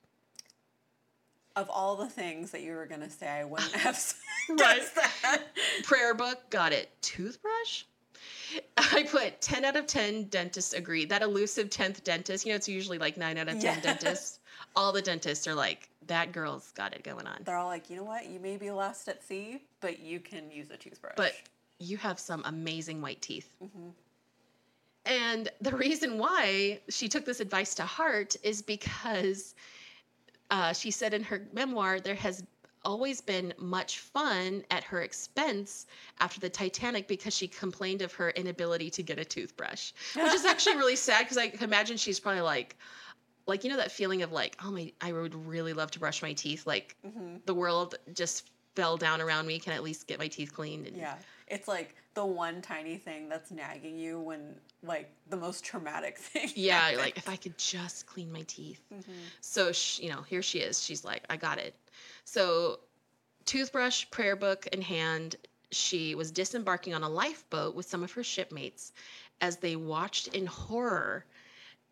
Of all the things that you were gonna say, I wouldn't have said Right. that. prayer book got it toothbrush i put 10 out of 10 dentists agree that elusive 10th dentist you know it's usually like 9 out of 10 Yeah. dentists all the dentists are like that girl's got it going on They're all like, you know what? You may be lost at sea, but you can use a toothbrush. but you have some amazing white teeth Mhm. and the reason why she took this advice to heart is because uh, she said in her memoir there has always been much fun at her expense after the Titanic because she complained of her inability to get a toothbrush, which is actually really sad because I can imagine she's probably like, like you know that feeling of like, oh my, I would really love to brush my teeth. Like Mhm. the world just fell down around me. Can I at least get my teeth cleaned? And Yeah. It's like the one tiny thing that's nagging you when like the most traumatic thing. Yeah, like if I could just clean my teeth. Mhm. So, sh you know, here she is. She's like, I got it. So, toothbrush, prayer book in hand, she was disembarking on a lifeboat with some of her shipmates as they watched in horror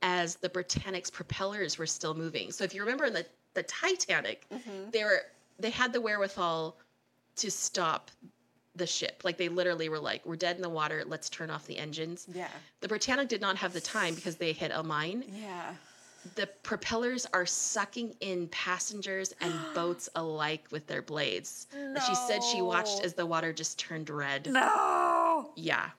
as the Britannic's propellers were still moving. So, if you remember in the, the Titanic, Mhm. they were they had the wherewithal to stop the ship. Like they literally were like, "We're dead in the water. Let's turn off the engines." Yeah. The Britannic did not have the time because they hit a mine Yeah. the propellers are sucking in passengers and boats alike with their blades. And She said she watched as the water just turned red. No. Yeah.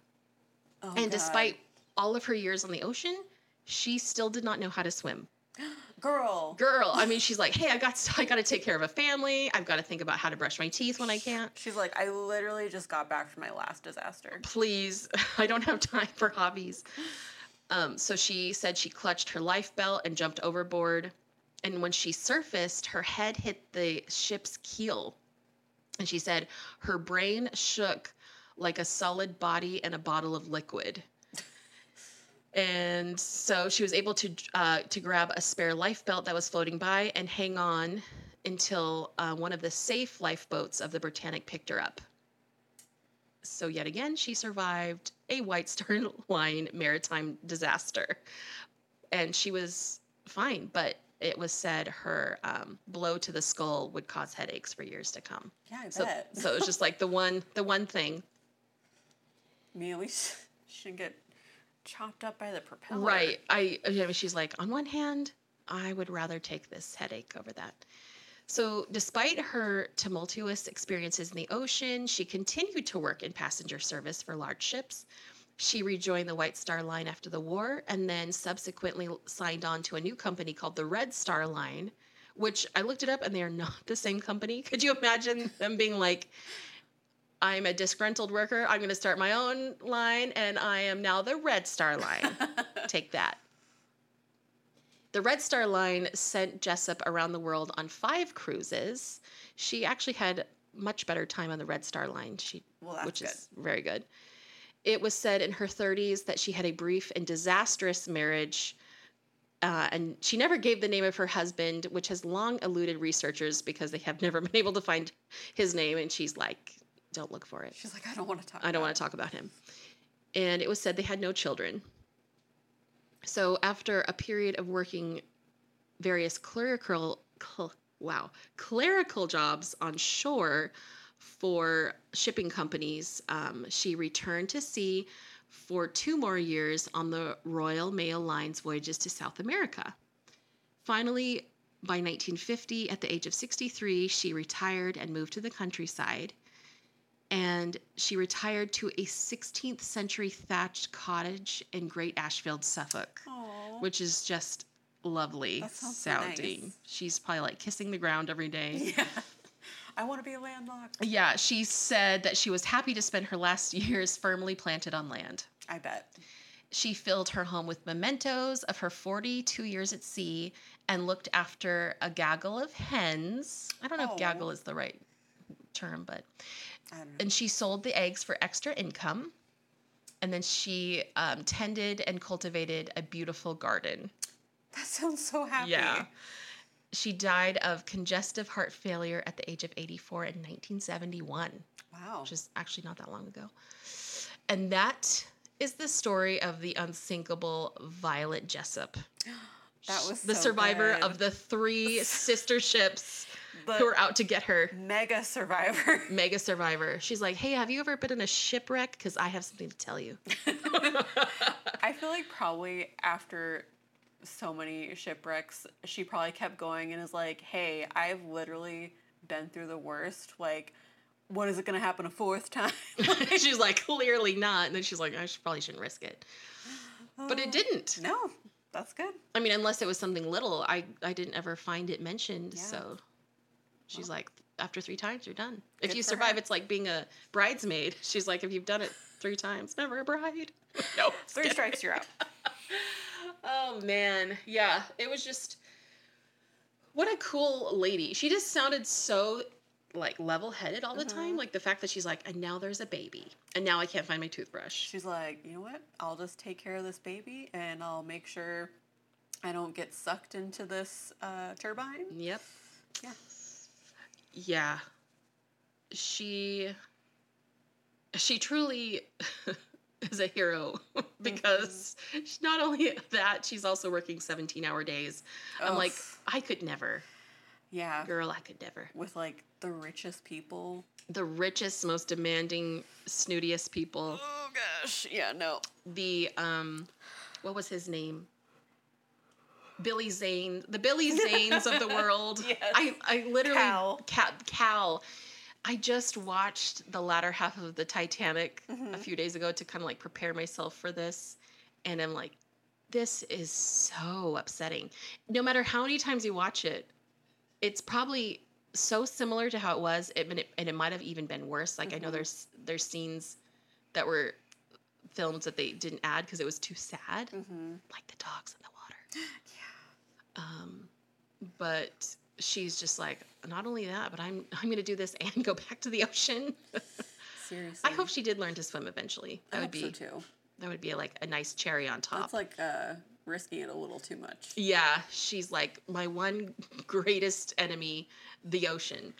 Oh, and God. despite all of her years on the ocean, she still did not know how to swim. girl, Girl, I mean, she's like, "Hey, I got I got to take care of a family. I've got to think about how to brush my teeth when I can't. she's like, I literally just got back from my last disaster. Please, I don't have time for hobbies." Um, so she said she clutched her life belt and jumped overboard. And when she surfaced, her head hit the ship's keel. And she said her brain shook like a solid body and a bottle of liquid. And so she was able to uh, to grab a spare life belt that was floating by and hang on until uh, one of the safe lifeboats of the Britannic picked her up. So, yet again, she survived a White Star Line maritime disaster. And she was fine, but it was said her um, blow to the skull would cause headaches for years to come. Yeah, I So, bet. so it was just like the one, the one thing I mean, at least she didn't get chopped up by the propeller. Right. I, she's like, on one hand, I would rather take this headache over that. So, despite her tumultuous experiences in the ocean, she continued to work in passenger service for large ships. She rejoined the White Star Line after the war and then subsequently signed on to a new company called the Red Star Line, which I looked it up and they are not the same company. Could you imagine them being like, I'm a disgruntled worker. I'm going to start my own line, and I am now the Red Star Line. Take that. The Red Star Line sent Jessop around the world on five cruises. She actually had much better time on the Red Star Line, she, Well, which good. is very good. It was said in her 30s that she had a brief and disastrous marriage. Uh, and she never gave the name of her husband, which has long eluded researchers because they have never been able to find his name. And she's like, don't look for it. She's like, I don't want to talk. I don't want to talk about him. And it was said they had no children. So after a period of working various clerical, cl- wow, clerical jobs on shore for shipping companies, um, she returned to sea for two more years on the Royal Mail Line's voyages to South America. Finally, by 1950, at the age of 63, she retired and moved to the countryside and she retired to a 16th century thatched cottage in Great Ashfield, Suffolk, Aw. which is just lovely so sounding. nice. She's probably like kissing the ground every day. Yeah. I want to be landlocked. Yeah, she said that she was happy to spend her last years firmly planted on land. I bet. She filled her home with mementos of her 42 years at sea and looked after a gaggle of hens. I don't know Oh. if gaggle oh. is the right term, but I don't know. And she sold the eggs for extra income. And then she um, tended and cultivated a beautiful garden. That sounds so happy. Yeah. She died of congestive heart failure at the age of 84 in 1971, Wow. which is actually not that long ago. And that is the story of the unsinkable Violet Jessop. That was the so survivor good. of the three sister ships who are out to get her. mega survivor. Mega survivor. She's like, hey, have you ever been in a shipwreck? Because I have something to tell you. I feel like probably after so many shipwrecks, she probably kept going and is like, hey, I've literally been through the worst. Like, what is it going to happen a fourth time? she's like, clearly not. And then she's like, I should, probably shouldn't risk it. But it uh, didn't. no, that's good. I mean, unless it was something little, I, I didn't ever find it mentioned. Yeah. So she's Well. like, after three times, you're done. If you survive, her. it's like being a bridesmaid. She's like, if you've done it three times, never a bride. no. Three kidding. strikes, you're out. Oh man, yeah, it was just what a cool lady. She just sounded so like level-headed all the time. Like the fact that she's like, and now there's a baby, and now I can't find my toothbrush. She's like, you know what? I'll just take care of this baby and I'll make sure I don't get sucked into this uh, turbine. Yep. Yeah. Yeah. She she truly is a hero because she's not only that, she's also working 17-hour days. I'm like, I could never. Yeah. Girl, I could never. With like the richest people. The richest, most demanding, snootiest people. Oh gosh. Yeah, no. the um what was his name billy zane the billy zanes of the world Yes. i i literally Cal. cal cal i just watched the latter half of the titanic a Mhm. few days ago to kind of like prepare myself for this and i'm like this is so upsetting no matter how many times you watch it it's probably so similar to how it was it, and it, and it might have even been worse like i know Mhm. there's there's scenes that were films that they didn't add because it was too sad, Mm-hmm. like the dogs in the water. Yeah. Um, but she's just like, not only that, but I'm I'm gonna do this and go back to the ocean. Seriously. I hope she did learn to swim eventually. I That would be so too. that would be like a nice cherry on top. That's like uh, risking it a little too much. Yeah, she's like my one greatest enemy, the ocean.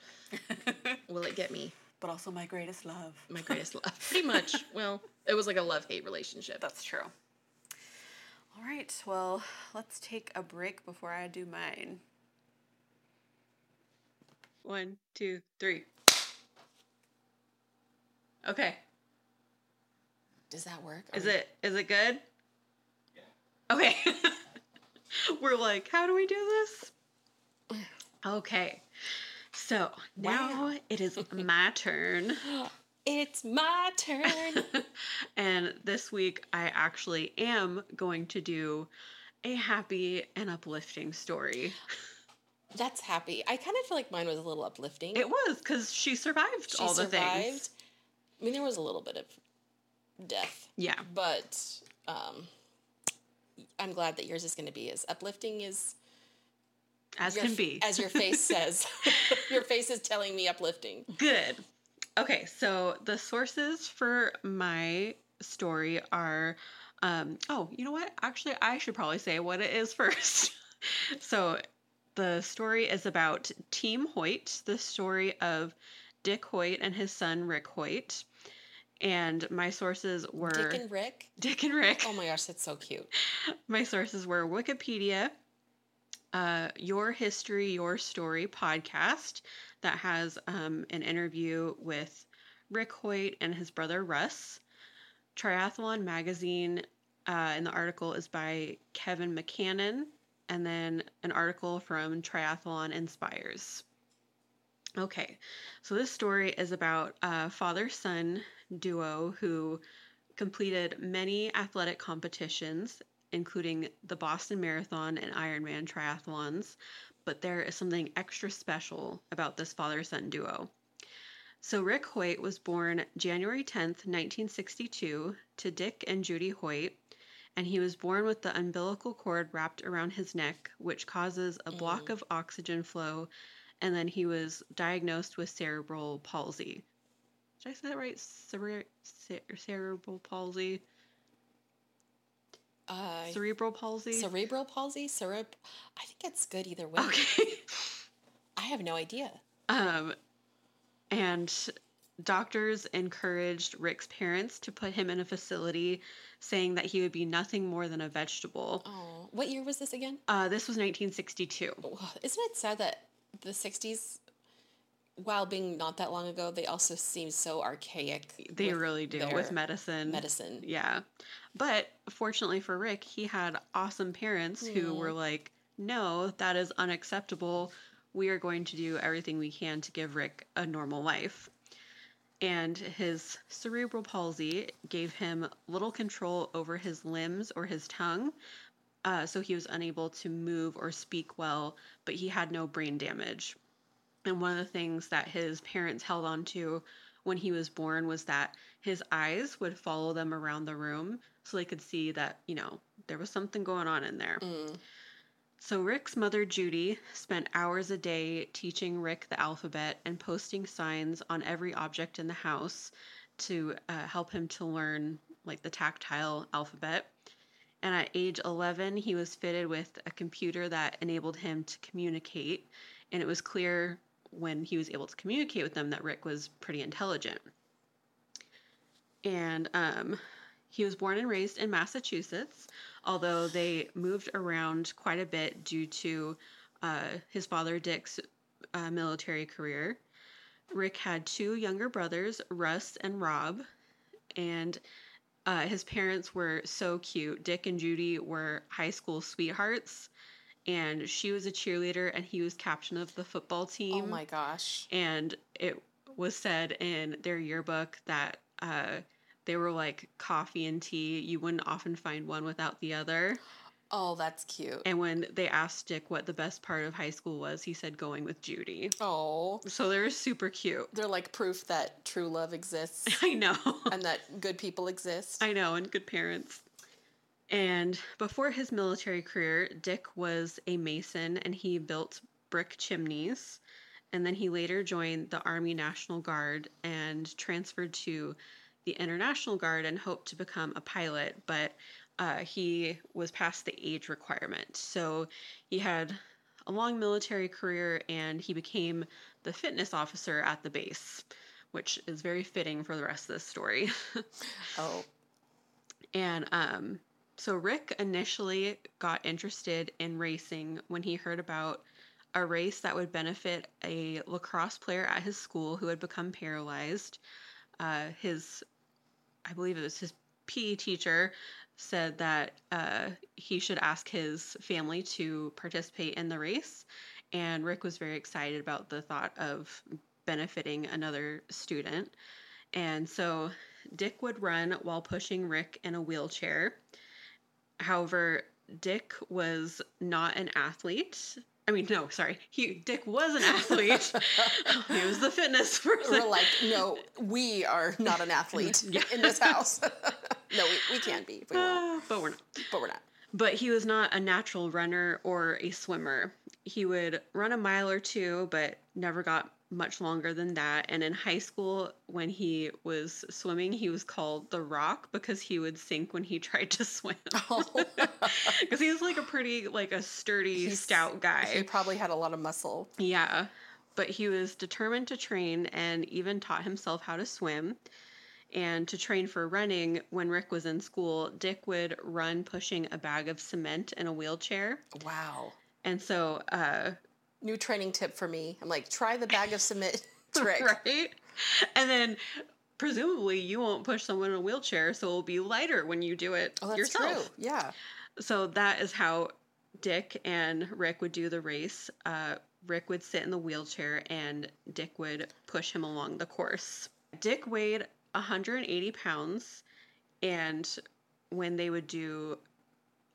Will it get me? but also my greatest love. My greatest love. Pretty much. Well, it was like a love hate relationship. That's true. All right, well, let's take a break before I do mine. One, two, three. Okay. Does that work? Is it is it good? Yeah. Okay. We're like, how do we do this? Okay. So now Wow. it is my turn. It's my turn. and this week I actually am going to do a happy and uplifting story. That's happy. I kind of feel like mine was a little uplifting. It was because she survived she all the survived. things. I mean, there was a little bit of death, Yeah. but um, I'm glad that yours is going to be as uplifting as As your can be. As your face says, your face is telling me uplifting. Good. Okay, so the sources for my story are um oh, you know what? Actually, I should probably say what it is first. so the story is about Team Hoyt, the story of Dick Hoyt and his son Rick Hoyt. And my sources were Dick and Rick. Dick and Rick. Oh my gosh, that's so cute. My sources were Wikipedia, uh, Your History, Your Story podcast that has um, an interview with Rick Hoyt and his brother Russ. Triathlon Magazine, uh, and the article is by Kevin McCannon, and then an article from Triathlon Inspires. Okay, so this story is about a father son duo who completed many athletic competitions, including the Boston Marathon and Ironman triathlons, but there is something extra special about this father son duo. So, Rick Hoyt was born January 10th, 1962, to Dick and Judy Hoyt, and he was born with the umbilical cord wrapped around his neck, which causes a block Mm. of oxygen flow, and then he was diagnosed with cerebral palsy. Did I say that right? Cere- cere- cerebral palsy? Uh, Cerebral palsy? cerebral palsy, cereb. I think it's good either way. Okay. I have no idea. Um, and doctors encouraged Rick's parents to put him in a facility, saying that he would be nothing more than a vegetable. Oh, what year was this again? Uh, this was 1962. Well, Isn't it sad that the '60s, while being not that long ago, they also seem so archaic. They really do their with medicine. medicine. Yeah. But fortunately for Rick, he had awesome parents who Mm. were like, no, that is unacceptable. We are going to do everything we can to give Rick a normal life. And his cerebral palsy gave him little control over his limbs or his tongue. Uh, so he was unable to move or speak well, but he had no brain damage. And one of the things that his parents held on to when he was born was that his eyes would follow them around the room so they could see that, you know, there was something going on in there. Mm. So Rick's mother, Judy, spent hours a day teaching Rick the alphabet and posting signs on every object in the house to uh, help him to learn, like, the tactile alphabet. And at age 11, he was fitted with a computer that enabled him to communicate. And it was clear when he was able to communicate with them that Rick was pretty intelligent. And um, he was born and raised in Massachusetts, although they moved around quite a bit due to uh, his father Dick's uh, military career. Rick had two younger brothers, Russ and Rob, and uh, his parents were so cute. Dick and Judy were high school sweethearts, and she was a cheerleader, and he was captain of the football team Oh my gosh. and it was said in their yearbook that uh, they were like coffee and tea. You wouldn't often find one without the other. Oh, that's cute. And when they asked Dick what the best part of high school was, he said going with Judy. Oh, So they're super cute. they're like proof that true love exists I know. and that good people exist. I know, and good parents. And before his military career, Dick was a mason and he built brick chimneys. And then he later joined the Army National Guard and transferred to the Air National Guard and hoped to become a pilot. But uh, he was past the age requirement. So he had a long military career and he became the fitness officer at the base, which is very fitting for the rest of this story. Oh, and um, so Rick initially got interested in racing when he heard about a race that would benefit a lacrosse player at his school who had become paralyzed. Uh, his, I believe it was his PE teacher, said that uh, he should ask his family to participate in the race. And Rick was very excited about the thought of benefiting another student. And so Dick would run while pushing Rick in a wheelchair. However, Dick was not an athlete. I mean, no, sorry. He Dick was an athlete. he was the fitness person. we're like, no, we are not an athlete Yeah. in this house. no, we, we can be, we Uh, but we're not. but we're not. But he was not a natural runner or a swimmer. He would run a mile or two, but never got much longer than that. And in high school, when he was swimming, he was called the Rock because he would sink when he tried to swim. Oh. Because he was like a pretty, like a sturdy, He's- stout guy. He probably had a lot of muscle. Yeah, but he was determined to train and even taught himself how to swim. And to train for running, when Rick was in school, Dick would run pushing a bag of cement in a wheelchair. Wow. And so, uh, New training tip for me. I'm like, try the bag of cement trick. right? And then presumably you won't push someone in a wheelchair, so it'll be lighter when you do it Oh, yourself. true. Yeah. So that is how Dick and Rick would do the race. Uh, Rick would sit in the wheelchair and Dick would push him along the course. Dick weighed 180 pounds, and when they would do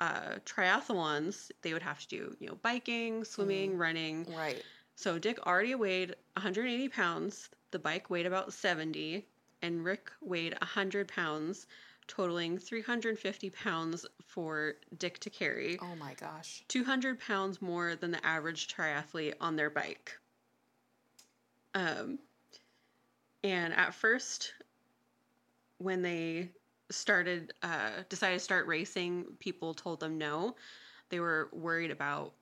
uh, triathlons, they would have to do you know biking, swimming, running. Right. So Dick already weighed 180 pounds. The bike weighed about 70, and Rick weighed 100 pounds, totaling 350 pounds for Dick to carry. Oh my gosh. 200 pounds more than the average triathlete on their bike. Um, and at first, when they started, uh, decided to start racing, people told them no. They were worried about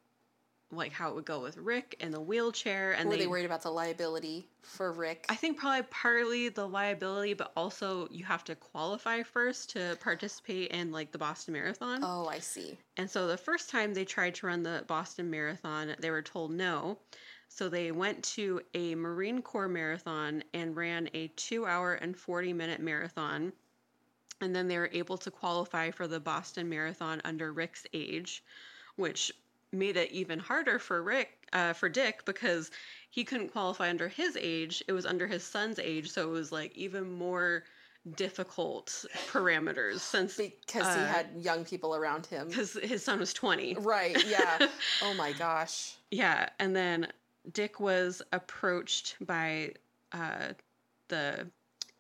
like how it would go with Rick in the wheelchair, and Were they worried about the liability for Rick? I think probably partly the liability, but also you have to qualify first to participate in like the Boston Marathon. oh, I see. And so the first time they tried to run the Boston Marathon, they were told no. So they went to a Marine Corps marathon and ran a two hour and 40 minute marathon. And then they were able to qualify for the Boston Marathon under Rick's age, which made it even harder for Rick, uh, for Dick, because he couldn't qualify under his age. It was under his son's age. So it was like even more difficult parameters since Because he uh, had young people around him. because his son was 20. Right, yeah. oh my gosh. Yeah, and then Dick was approached by uh, the,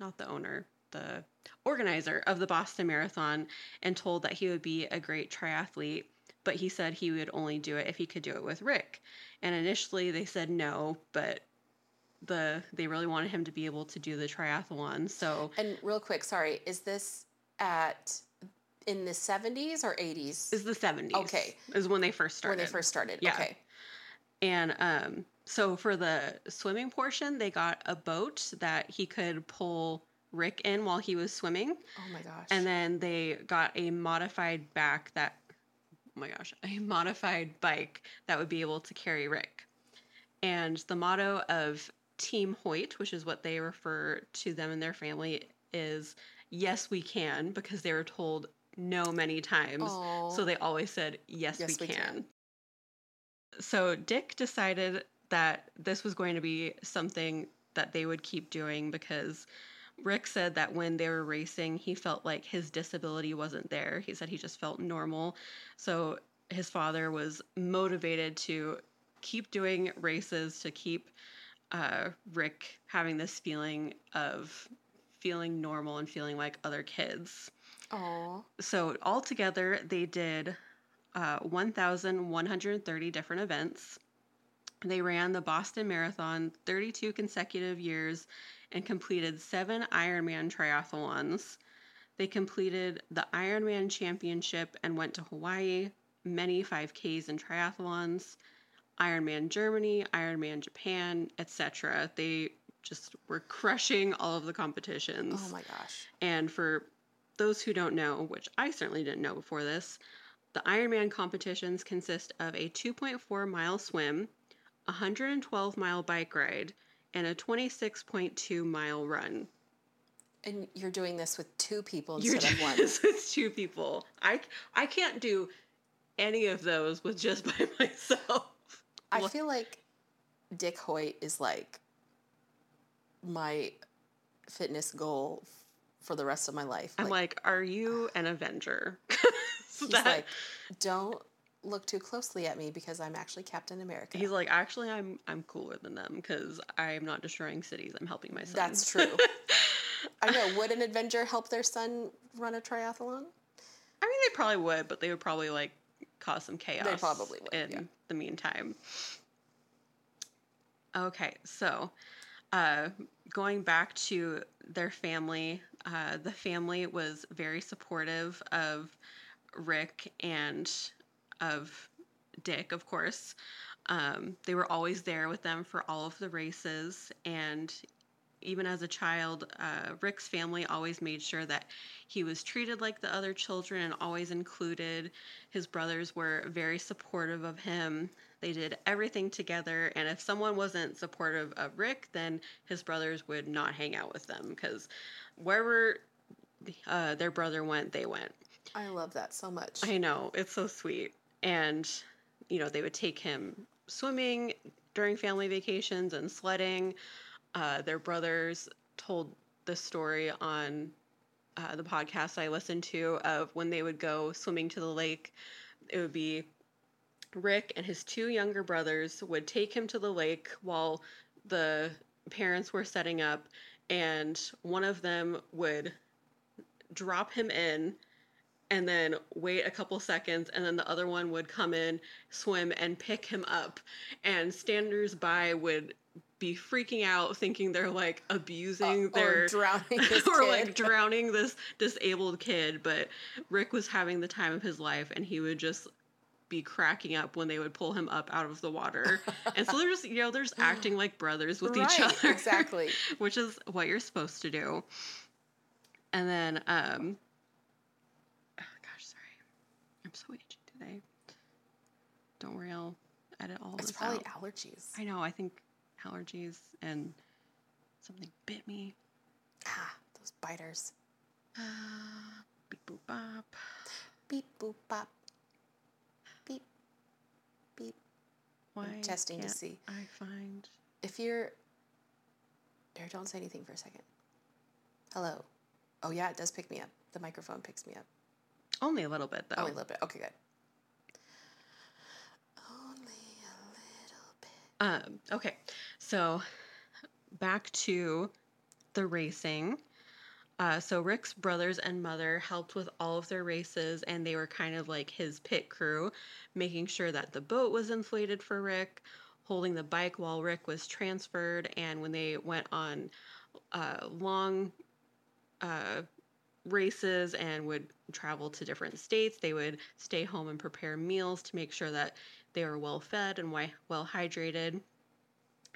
not the owner, the organizer of the Boston Marathon and told that he would be a great triathlete, but he said he would only do it if he could do it with Rick. And initially they said no, but the they really wanted him to be able to do the triathlon. So And real quick, sorry, is this at in the 70s or 80s? is the 70s. Okay. Is when they first started. when they first started. Yeah. Okay. And um, so for the swimming portion, they got a boat that he could pull Rick in while he was swimming. Oh my gosh. And then they got a modified back that, oh my gosh, a modified bike that would be able to carry Rick. And the motto of Team Hoyt, which is what they refer to them and their family, is yes, we can, because they were told no many times. Aw. So they always said, yes, Yes, we, we can. can. So Dick decided that this was going to be something that they would keep doing because Rick said that when they were racing, he felt like his disability wasn't there. He said he just felt normal. So his father was motivated to keep doing races, to keep uh, Rick having this feeling of feeling normal and feeling like other kids Aw. so altogether they did uh, 1130 different events they ran the boston marathon 32 consecutive years and completed seven ironman triathlons They completed the Ironman Championship and went to Hawaii, many 5Ks and triathlons, Ironman Germany, Ironman Japan, etc. They just were crushing all of the competitions. Oh my gosh. And for those who don't know, which I certainly didn't know before this, the Ironman competitions consist of a 2.4 mile swim, a 112 mile bike ride, and a 26.2 mile run. And you're doing this with two people You're instead of one. this with two people. I I can't do any of those with just by myself. I feel like Dick Hoyt is like my fitness goal for the rest of my life. I'm like, are you an Avenger? He's that- like, don't look too closely at me because I'm actually Captain America. He's like, actually, I'm I'm cooler than them because I'm not destroying cities. I'm helping my son. That's true. I know. Would an Avenger help their son run a triathlon? I mean, they probably would, but they would probably like cause some chaos. They probably would, in yeah. the meantime. Okay, so uh, going back to their family, uh, the family was very supportive of Rick and of Dick, of course. Um, they were always there with them for all of the races, and even as a child, uh, Rick's family always made sure that he was treated like the other children and always included. His brothers were very supportive of him. They did everything together, and if someone wasn't supportive of Rick, then his brothers would not hang out with them because wherever uh, their brother went, they went. I love that so much. I know, it's so sweet. And, you know, they would take him swimming during family vacations and sledding. Uh, their brothers told the story on uh, the podcast I listened to of when they would go swimming to the lake. It would be Rick and his two younger brothers would take him to the lake while the parents were setting up, and one of them would drop him in and then wait a couple seconds and then the other one would come in swim and pick him up and standers by would be freaking out thinking they're like abusing Uh, their or drowning this or kid. like drowning this disabled kid but rick was having the time of his life and he would just be cracking up when they would pull him up out of the water and so they're just you know they're just acting like brothers with each other exactly. which is what you're supposed to do and then um i'm so itchy today don't worry i'll edit all It's this probably out allergies. i know i think allergies and something bit me Ah, those biters. beep boop bop Beep boop bop. Beep beep. why testing to see. i find If you're there, don't say anything for a second. Hello. Oh yeah, it does pick me up. The microphone picks me up. Only a little bit though Only a little bit. Okay, good. Only a little bit. Um, okay, so back to the racing. Uh, so Rick's brothers and mother helped with all of their races, and they were kind of like his pit crew, making sure that the boat was inflated for Rick, holding the bike while Rick was transferred, and when they went on uh, long uh, races and would travel to different states, they would stay home and prepare meals to make sure that they were well fed and well hydrated.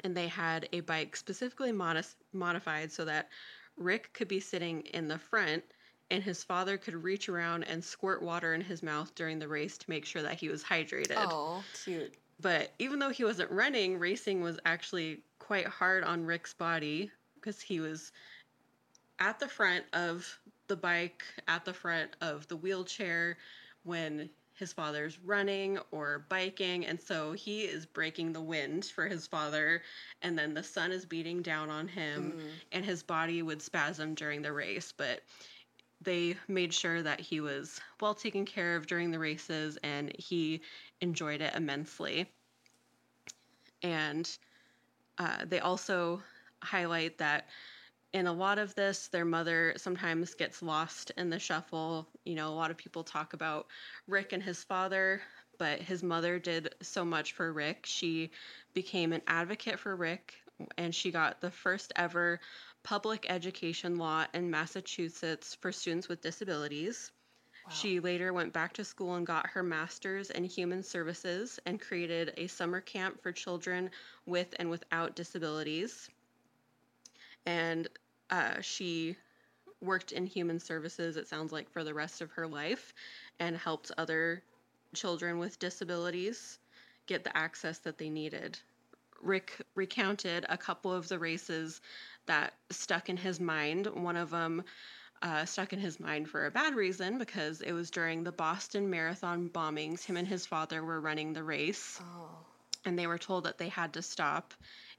And they had a bike specifically modis- modified so that Rick could be sitting in the front and his father could reach around and squirt water in his mouth during the race to make sure that he was hydrated. Oh, cute. But even though he wasn't running, racing was actually quite hard on Rick's body because he was at the front of the bike, at the front of the wheelchair when his father's running or biking. And so he is breaking the wind for his father. And then the sun is beating down on him, Mm. and his body would spasm during the race. But they made sure that he was well taken care of during the races and he enjoyed it immensely. And uh, they also highlight that in a lot of this, their mother sometimes gets lost in the shuffle. You know, a lot of people talk about Rick and his father, but his mother did so much for Rick. She became an advocate for Rick, and she got the first ever public education law in Massachusetts for students with disabilities. Wow. She later went back to school and got her master's in human services and created a summer camp for children with and without disabilities. And uh, she worked in human services, it sounds like, for the rest of her life and helped other children with disabilities get the access that they needed. Rick recounted a couple of the races that stuck in his mind. One of them uh, stuck in his mind for a bad reason because it was during the Boston Marathon bombings. Him and his father were running the race, Oh. and they were told that they had to stop.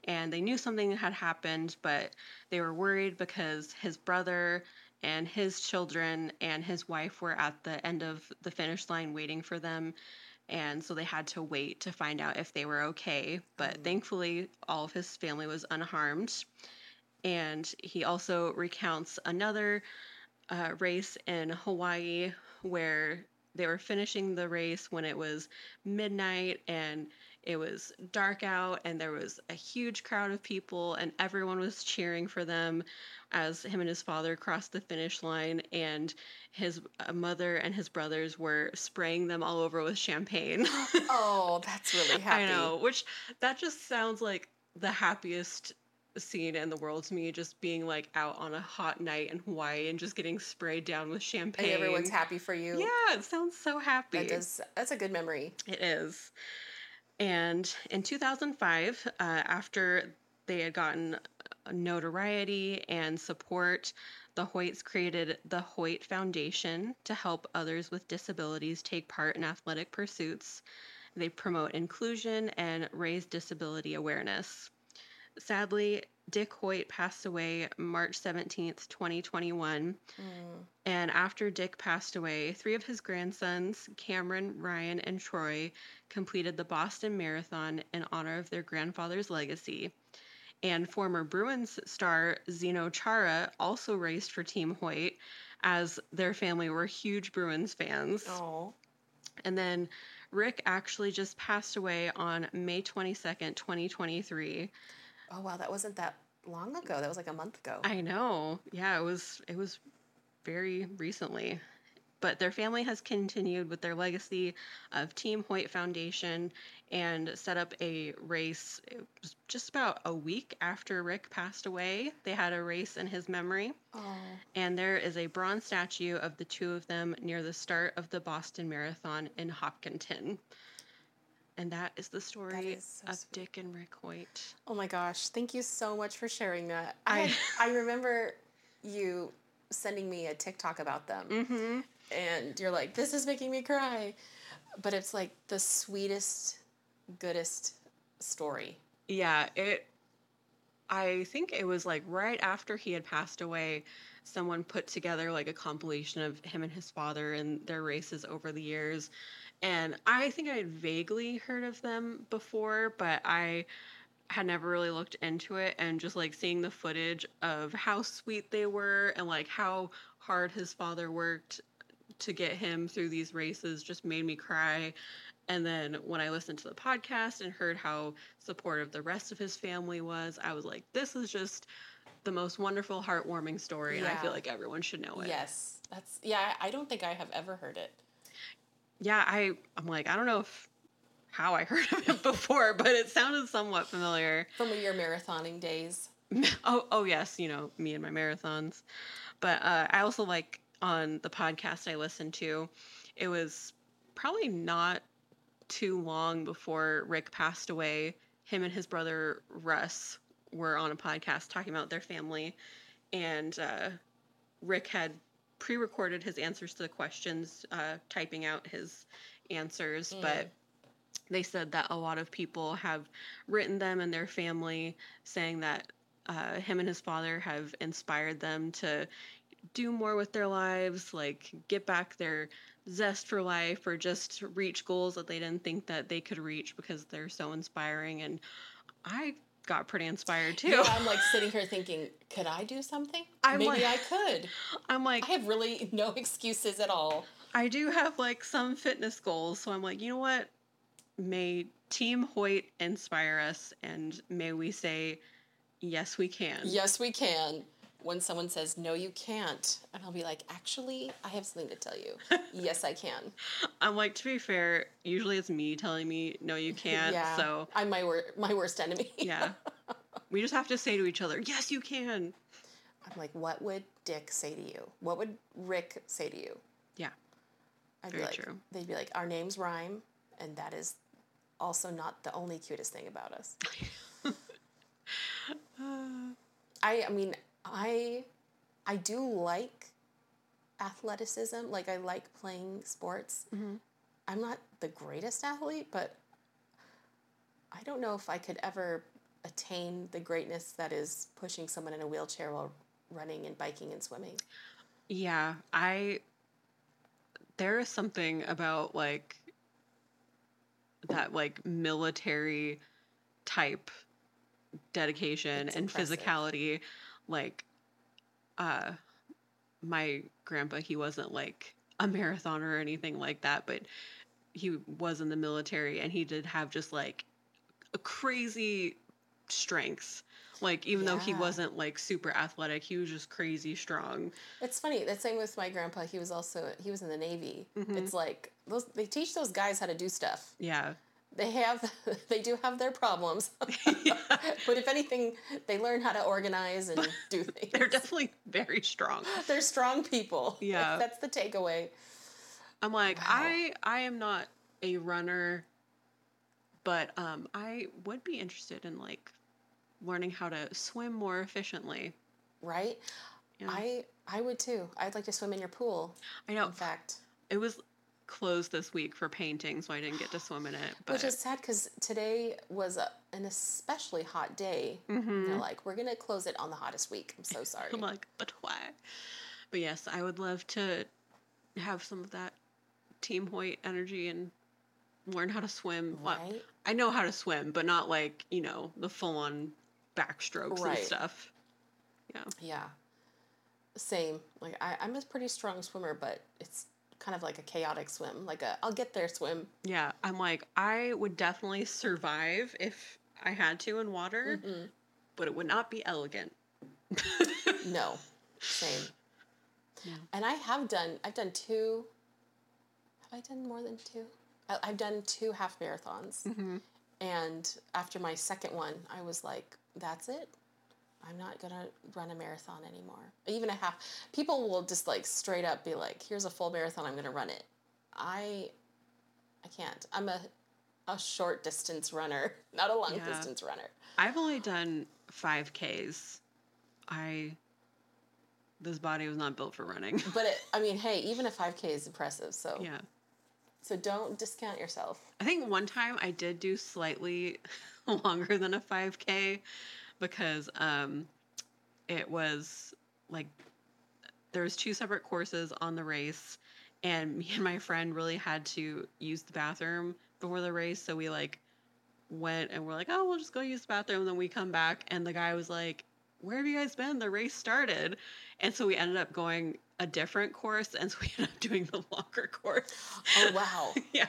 And they knew something had happened, but they were worried because his brother and his children and his wife were at the end of the finish line waiting for them. And so they had to wait to find out if they were okay. But Mm. thankfully, all of his family was unharmed. And he also recounts another uh, race in Hawaii where they were finishing the race when it was midnight and it was dark out and there was a huge crowd of people and everyone was cheering for them as him and his father crossed the finish line and his uh, mother and his brothers were spraying them all over with champagne. Oh, that's really happy. I know, which that just sounds like the happiest scene in the world to me, just being like out on a hot night in Hawaii and just getting sprayed down with champagne. And everyone's happy for you. Yeah, it sounds so happy. That does, that's a good memory. It is. And in 2005, uh, after they had gotten notoriety and support, the Hoyts created the Hoyt Foundation to help others with disabilities take part in athletic pursuits. They promote inclusion and raise disability awareness. Sadly, Dick Hoyt passed away March 17th, 2021. Mm. And after Dick passed away, three of his grandsons, Cameron, Ryan, and Troy, completed the Boston Marathon in honor of their grandfather's legacy. And former Bruins star Zdeno Chara also raced for Team Hoyt, as their family were huge Bruins fans. Oh. And then Rick actually just passed away on May 22nd, 2023. Oh wow, that wasn't that long ago. That was like a month ago. I know. Yeah, it was it was very recently. But their family has continued with their legacy of Team Hoyt Foundation and set up a race. It was just about a week after Rick passed away. They had a race in his memory. oh. And there is a bronze statue of the two of them near the start of the Boston Marathon in Hopkinton. And that is the story is so of sweet. Dick and Rick Hoyt. Oh my gosh, thank you so much for sharing that. I I- remember you sending me a TikTok about them Mm-hmm. and you're like, "This is making me cry." But it's like the sweetest, goodest story. Yeah, it. I think it was like right after he had passed away, someone put together like a compilation of him and his father and their races over the years. And I think I had vaguely heard of them before, but I had never really looked into it. And just like seeing the footage of how sweet they were and like how hard his father worked to get him through these races just made me cry. And then when I listened to the podcast and heard how supportive the rest of his family was, I was like, this is just the most wonderful, heartwarming story. And I feel like everyone should know it. Yes, that's yeah. I don't think I have ever heard it. Yeah, I, I'm like, I don't know if how I heard of it before, but it sounded somewhat familiar. From your marathoning days. oh, oh yes, you know me and my marathons. But uh, I also like on the podcast I listened to, it was probably not too long before Rick passed away. Him and his brother Russ were on a podcast talking about their family, and uh, Rick had pre-recorded his answers to the questions, uh, typing out his answers, Mm. but they said that a lot of people have written them and their family saying that uh, him and his father have inspired them to do more with their lives, like get back their zest for life or just reach goals that they didn't think that they could reach because they're so inspiring. And I got pretty inspired too. Yeah, I'm like sitting here thinking, could I do something? I'm Maybe like- I could. I'm like, I have really no excuses at all. I do have like some fitness goals, so I'm like, you know what? May Team Hoyt inspire us, and may we say, yes, we can. Yes, we can. When someone says, no, you can't. And I'll be like, actually, I have something to tell you. yes, I can. I'm like, to be fair, usually it's me telling me, no, you can't. yeah. So, I'm my, wor- my worst enemy. yeah. we just have to say to each other, yes, you can. I'm like, what would Dick say to you? What would Rick say to you? Yeah. I'd Very be like, true. They'd be like, our names rhyme, and that is also not the only cutest thing about us. I, I mean, I, I do like athleticism. Like I like playing sports. Mm-hmm. I'm not the greatest athlete, but I don't know if I could ever attain the greatness that is pushing someone in a wheelchair while running and biking and swimming. Yeah, I there is something about like that like military type dedication and physicality like uh my grandpa he wasn't like a marathoner or anything like that but he was in the military and he did have just like a crazy strength like even though he wasn't like super athletic he was just crazy strong It's funny. That's same with my grandpa. He was also he was in the navy. Mhm. It's like those they teach those guys how to do stuff. yeah They have they do have their problems, but if anything, they learn how to organize and do things. They're definitely very strong. They're strong people. Yeah. that's the takeaway. I'm like, Wow. I I am not a runner, but um I would be interested in like learning how to swim more efficiently. Right? Yeah. I I would too. I'd like to swim in your pool. I know In fact, it was closed this week for painting, so I didn't get to swim in it. But which is sad because today was a, an especially hot day. Mhm. They're like, we're gonna close it on the hottest week. I'm so sorry. I'm like, but why? But yes, I would love to have some of that Team Hoyt energy and learn how to swim. Well, right? I know how to swim, but not like, you know, the full on backstrokes Right. and stuff. Yeah. Yeah. Same. Like I, I'm a pretty strong swimmer, but it's kind of like a chaotic swim. Like a I'll get there swim. Yeah. I'm like, I would definitely survive if I had to in water, Mm-mm. but it would not be elegant. No. Same. Yeah. And I have done I've done two have I done more than two? I, I've done two half marathons. Mm-hmm. And after my second one, I was like, that's it. I'm not going to run a marathon anymore. Even a half. People will just like straight up be like, here's a full marathon, I'm going to run it. I I can't. I'm a a short distance runner, not a long Yeah. distance runner. I've only done 5Ks. I, this body was not built for running. But it, I mean, hey, even a 5K is impressive. So yeah. so don't discount yourself. I think one time I did do slightly longer than a 5K because um, it was like there was two separate courses on the race, and me and my friend really had to use the bathroom before the race, so we like went and we're like, oh, we'll just go use the bathroom, and then we come back, and the guy was like, where have you guys been? The race started, and so we ended up going a different course, and so we ended up doing the longer course. Oh wow. yeah.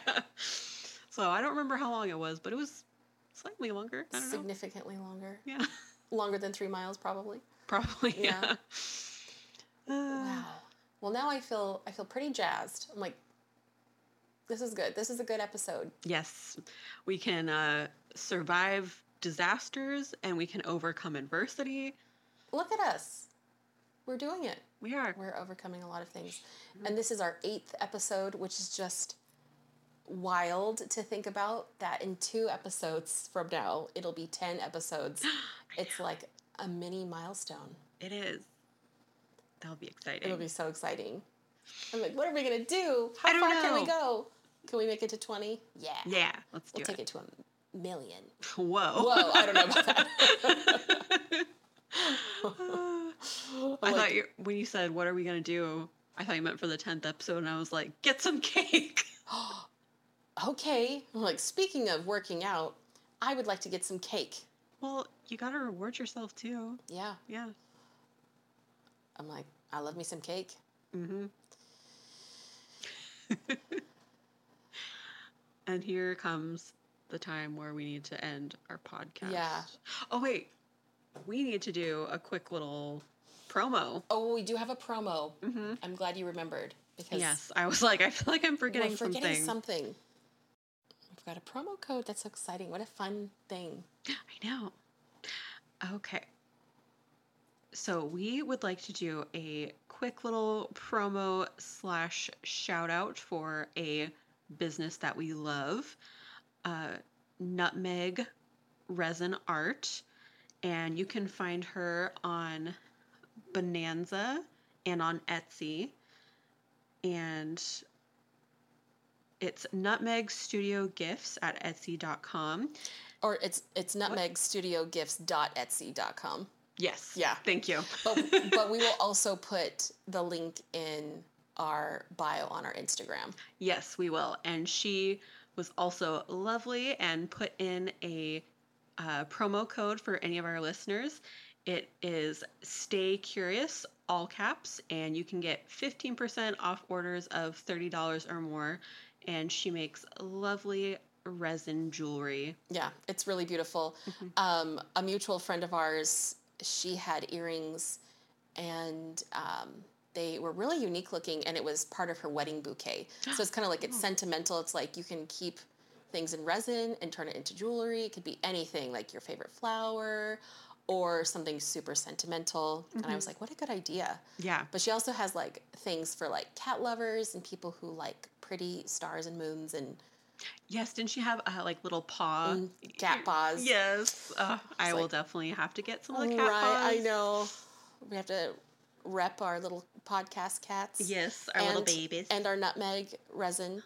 So I don't remember how long it was, but it was slightly longer. I don't know. Significantly longer. Yeah. Longer than 3 miles probably. Probably. Yeah. Yeah. Uh, Wow. Well, now I feel I feel pretty jazzed. I'm like, this is good. This is a good episode. Yes. We can uh, survive disasters and we can overcome adversity. Look at us. We're doing it. We are. We're overcoming a lot of things. And this is our eighth episode, which is just wild to think about that in two episodes from now, it'll be 10 episodes. It's like a mini milestone. It is. That'll be exciting. It'll be so exciting. I'm like, what are we going to do? How far can we go? Can we make it to 20? Yeah. yeah. Let's do We'll take it. it to a million. Whoa. Whoa, I don't know about that. I Like- thought you when you said what are we gonna do? I thought you meant for the tenth episode, and I was like, get some cake. okay. Like, speaking of working out, I would like to get some cake. Well, you gotta reward yourself too. Yeah. Yeah. I'm like, I love me some cake. Mm-hmm. and here comes the time where we need to end our podcast. Yeah. Oh wait, we need to do a quick little promo. Oh, we do have a promo. Mm-hmm. I'm glad you remembered because Yes, I was like, I feel like I'm forgetting, forgetting something. something. Got a promo code. That's so exciting. What a fun thing. I know. Okay. So we would like to do a quick little promo slash shout out for a business that we love, uh, Nutmeg Resin Art, and you can find her on Bonanza and on Etsy, and it's Nutmeg Studio Gifts at Etsy.com. Or it's it's nutmegstudiogifts.etsy.com. Yes. Yeah. Thank you. But but we will also put the link in our bio on our Instagram. Yes, we will. And she was also lovely and put in a uh, promo code for any of our listeners. It is Stay Curious, all caps, and you can get 15% off orders of $30 or more. And she makes lovely resin jewelry. Yeah, it's really beautiful. Mm-hmm. Um, a mutual friend of ours, she had earrings, and um, they were really unique looking, and it was part of her wedding bouquet. So it's kind of like it's sentimental. It's like you can keep things in resin and turn it into jewelry. It could be anything, like your favorite flower, or something super sentimental. And I was like, what a good idea. Yeah. But she also has like things for like cat lovers and people who like pretty stars and moons and Yes, didn't she have uh, like little paw? cat paws. Yes. Uh, I will definitely have to get some of the cat right, paws. I know. We have to rep our little podcast cats. Yes, our little babies. And our nutmeg resin.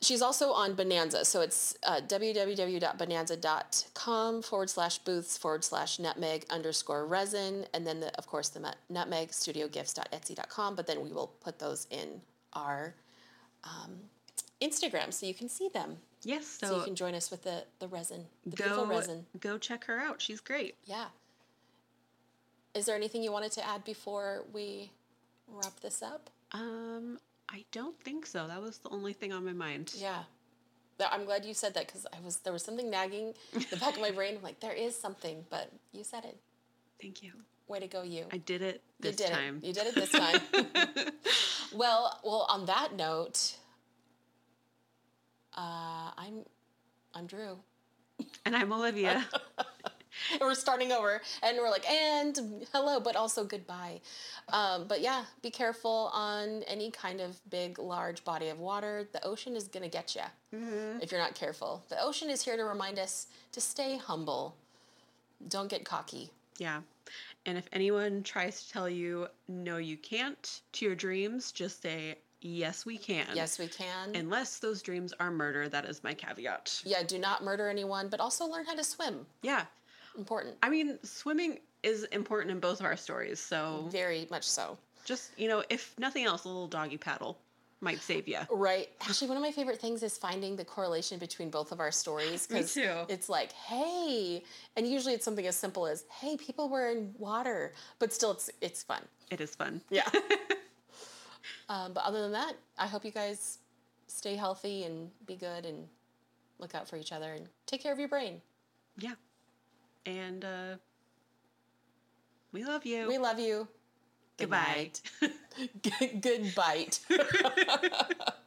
She's also on Bonanza, so it's uh, www.bonanza.com forward slash booths forward slash nutmeg underscore resin, and then the, of course the nut- nutmeg studio gifts.etsy.com. But then we will put those in our um, Instagram so you can see them. yes, So, so, you can join us with the, the resin, the beautiful go resin. go check her out. She's great. Yeah. Is there anything you wanted to add before we wrap this up? Um, I don't think so. That was the only thing on my mind. Yeah. I'm glad you said that because I was there was something nagging in the back of my brain. I'm like, there is something, but you said it. Thank you. Way to go, you. I did it you this did time. it. You did it this time. well, well. On that note, uh, I'm, I'm Drew. and I'm Olivia. we're starting over and we're like and hello but also goodbye um, but yeah be careful on any kind of big large body of water the ocean is going to get you if you're not careful the ocean is here to remind us to stay humble don't get cocky yeah. And if anyone tries to tell you no you can't to your dreams, just say yes we can. yes we can Unless those dreams are murder, that is my caveat. yeah do not murder anyone but also learn how to swim Yeah. important I mean, swimming is important in both of our stories, so very much so just, you know, if nothing else, a little doggy paddle might save you. Right. Actually, one of my favorite things is finding the correlation between both of our stories. Me too. It's like, hey, and usually it's something as simple as, hey, people were in water, but still, it's it's fun. It is fun. Yeah. um, but other than that, I hope you guys stay healthy and be good and look out for each other and take care of your brain. Yeah. And uh we love you. We love you. Good Goodbye. night. good bite.